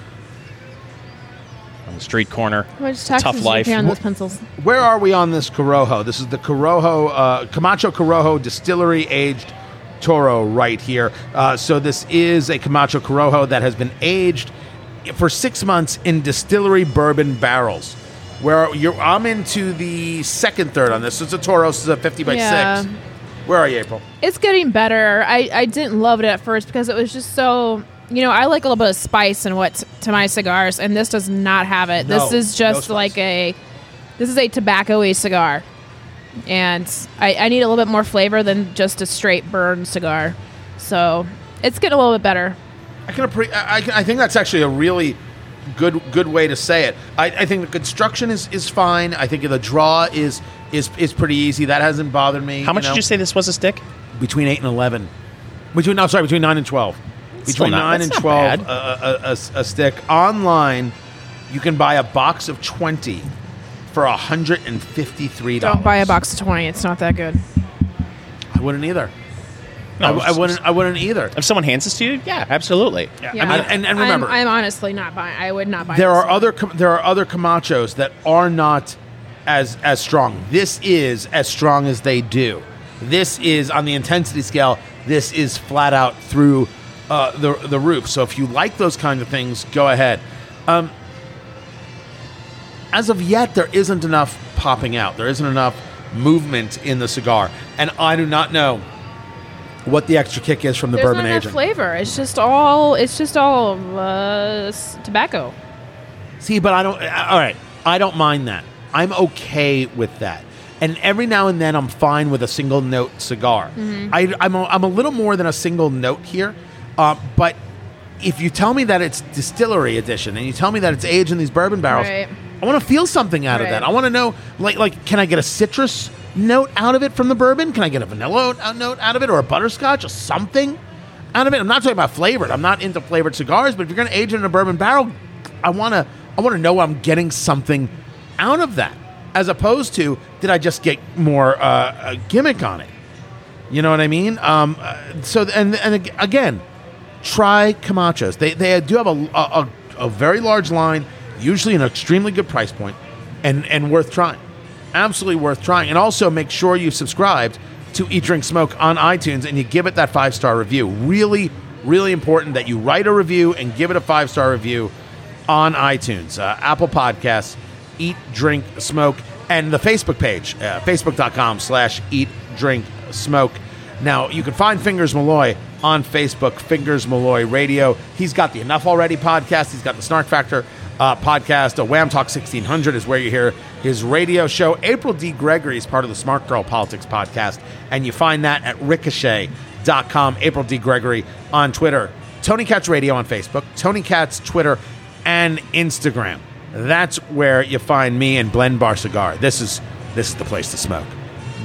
on the street corner. How much taxes Tough life. on those pencils? Where are we on this Corojo? This is the Corojo, uh, Camacho Corojo Distillery aged Toro right here. Uh, so this is a Camacho Corojo that has been aged for six months in distillery bourbon barrels. Where you're, I'm into the second third on this. It's a Toro. This is a 50 by Yeah. six. Where are you, April? It's getting better. I, I didn't love it at first because it was just so. You know, I like a little bit of spice in what to my cigars, and this does not have it. No, this is just spice. like a. This is a tobacco-y cigar, and I, I need a little bit more flavor than just a straight burn cigar. So it's getting a little bit better. I can appre- I, I, I think that's actually a really good good way to say it. I, I think the construction is, is fine. I think the draw is is is pretty easy. That hasn't bothered me. How much know? did you say this was a stick? Between eight and eleven. Between no, sorry, between nine and twelve. Still Between not- nine and twelve, bad. a, a, a, a stick online. You can buy a box of twenty for hundred and fifty three dollars. Don't buy a box of twenty; it's not that good. I wouldn't either. No, I, I wouldn't. I wouldn't either. If someone hands this to you, yeah, absolutely. I mean, and, and remember, I'm, I'm honestly not buying. I would not buy. there this are one. other Com- there are other Camachos that are not as as strong. This is as strong as they do. This is on the intensity scale. This is flat out through uh, the the roof. So if you like those kinds of things, go ahead. Um, as of yet, there isn't enough popping out. There isn't enough movement in the cigar, and I do not know what the extra kick is from the There's bourbon not agent. flavor. It's just all. It's just all uh, s- tobacco. See, but I don't. uh, All right, I don't mind that. I'm okay with that. And every now and then, I'm fine with a single note cigar. I, I'm, a, I'm a little more than a single note here, uh, but if you tell me that it's distillery edition and you tell me that it's aged in these bourbon barrels, Right. I want to feel something out of Right. that. I want to know, like, like, can I get a citrus note out of it from the bourbon? Can I get a vanilla note out of it, or a butterscotch, or something out of it? I'm not talking about flavored. I'm not into flavored cigars, but if you're going to age it in a bourbon barrel, I want to, I want to know I'm getting something out of that, as opposed to did I just get more uh, gimmick on it? You know what I mean? Um, uh, so and and again, try Camachos. They they do have a, a, a very large line, usually an extremely good price point, and and worth trying. Absolutely worth trying. And also make sure you subscribed to Eat Drink Smoke on iTunes and you give it that five star review. Really, really important that you write a review and give it a five star review on iTunes, uh, Apple Podcasts. Eat, Drink, Smoke, and the Facebook page, uh, facebook.com slash Eat, Drink, Smoke. Now, you can find Fingers Malloy on Facebook, Fingers Malloy Radio. He's got the Enough Already podcast. He's got the Snark Factor uh, podcast. Uh, Wham Talk 1600 is where you hear his radio show. April D. Gregory is part of the Smart Girl Politics podcast, and you find that at ricochet.com. April D. Gregory on Twitter. Tony Katz Radio on Facebook, Tony Katz Twitter, and Instagram. That's where you find me and Blend Bar Cigar. This is this is the place to smoke.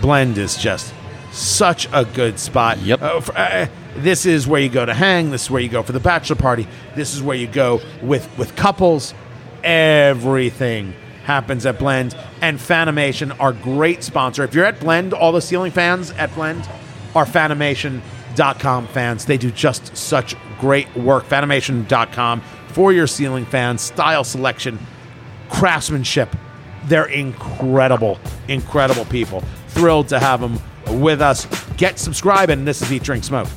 Blend is just such a good spot. Yep. Uh, for- uh, this is where you go to hang. This is where you go for the bachelor party. This is where you go with with couples. Everything happens at Blend and Fanimation, are great sponsor. If you're at Blend, all the ceiling fans at Blend are Fanimation.com fans. They do just such great work. Fanimation.com for your ceiling fans, style selection, craftsmanship. They're incredible, incredible people. Thrilled to have them with us. Get subscribing. This is Eat, Drink, Smoke.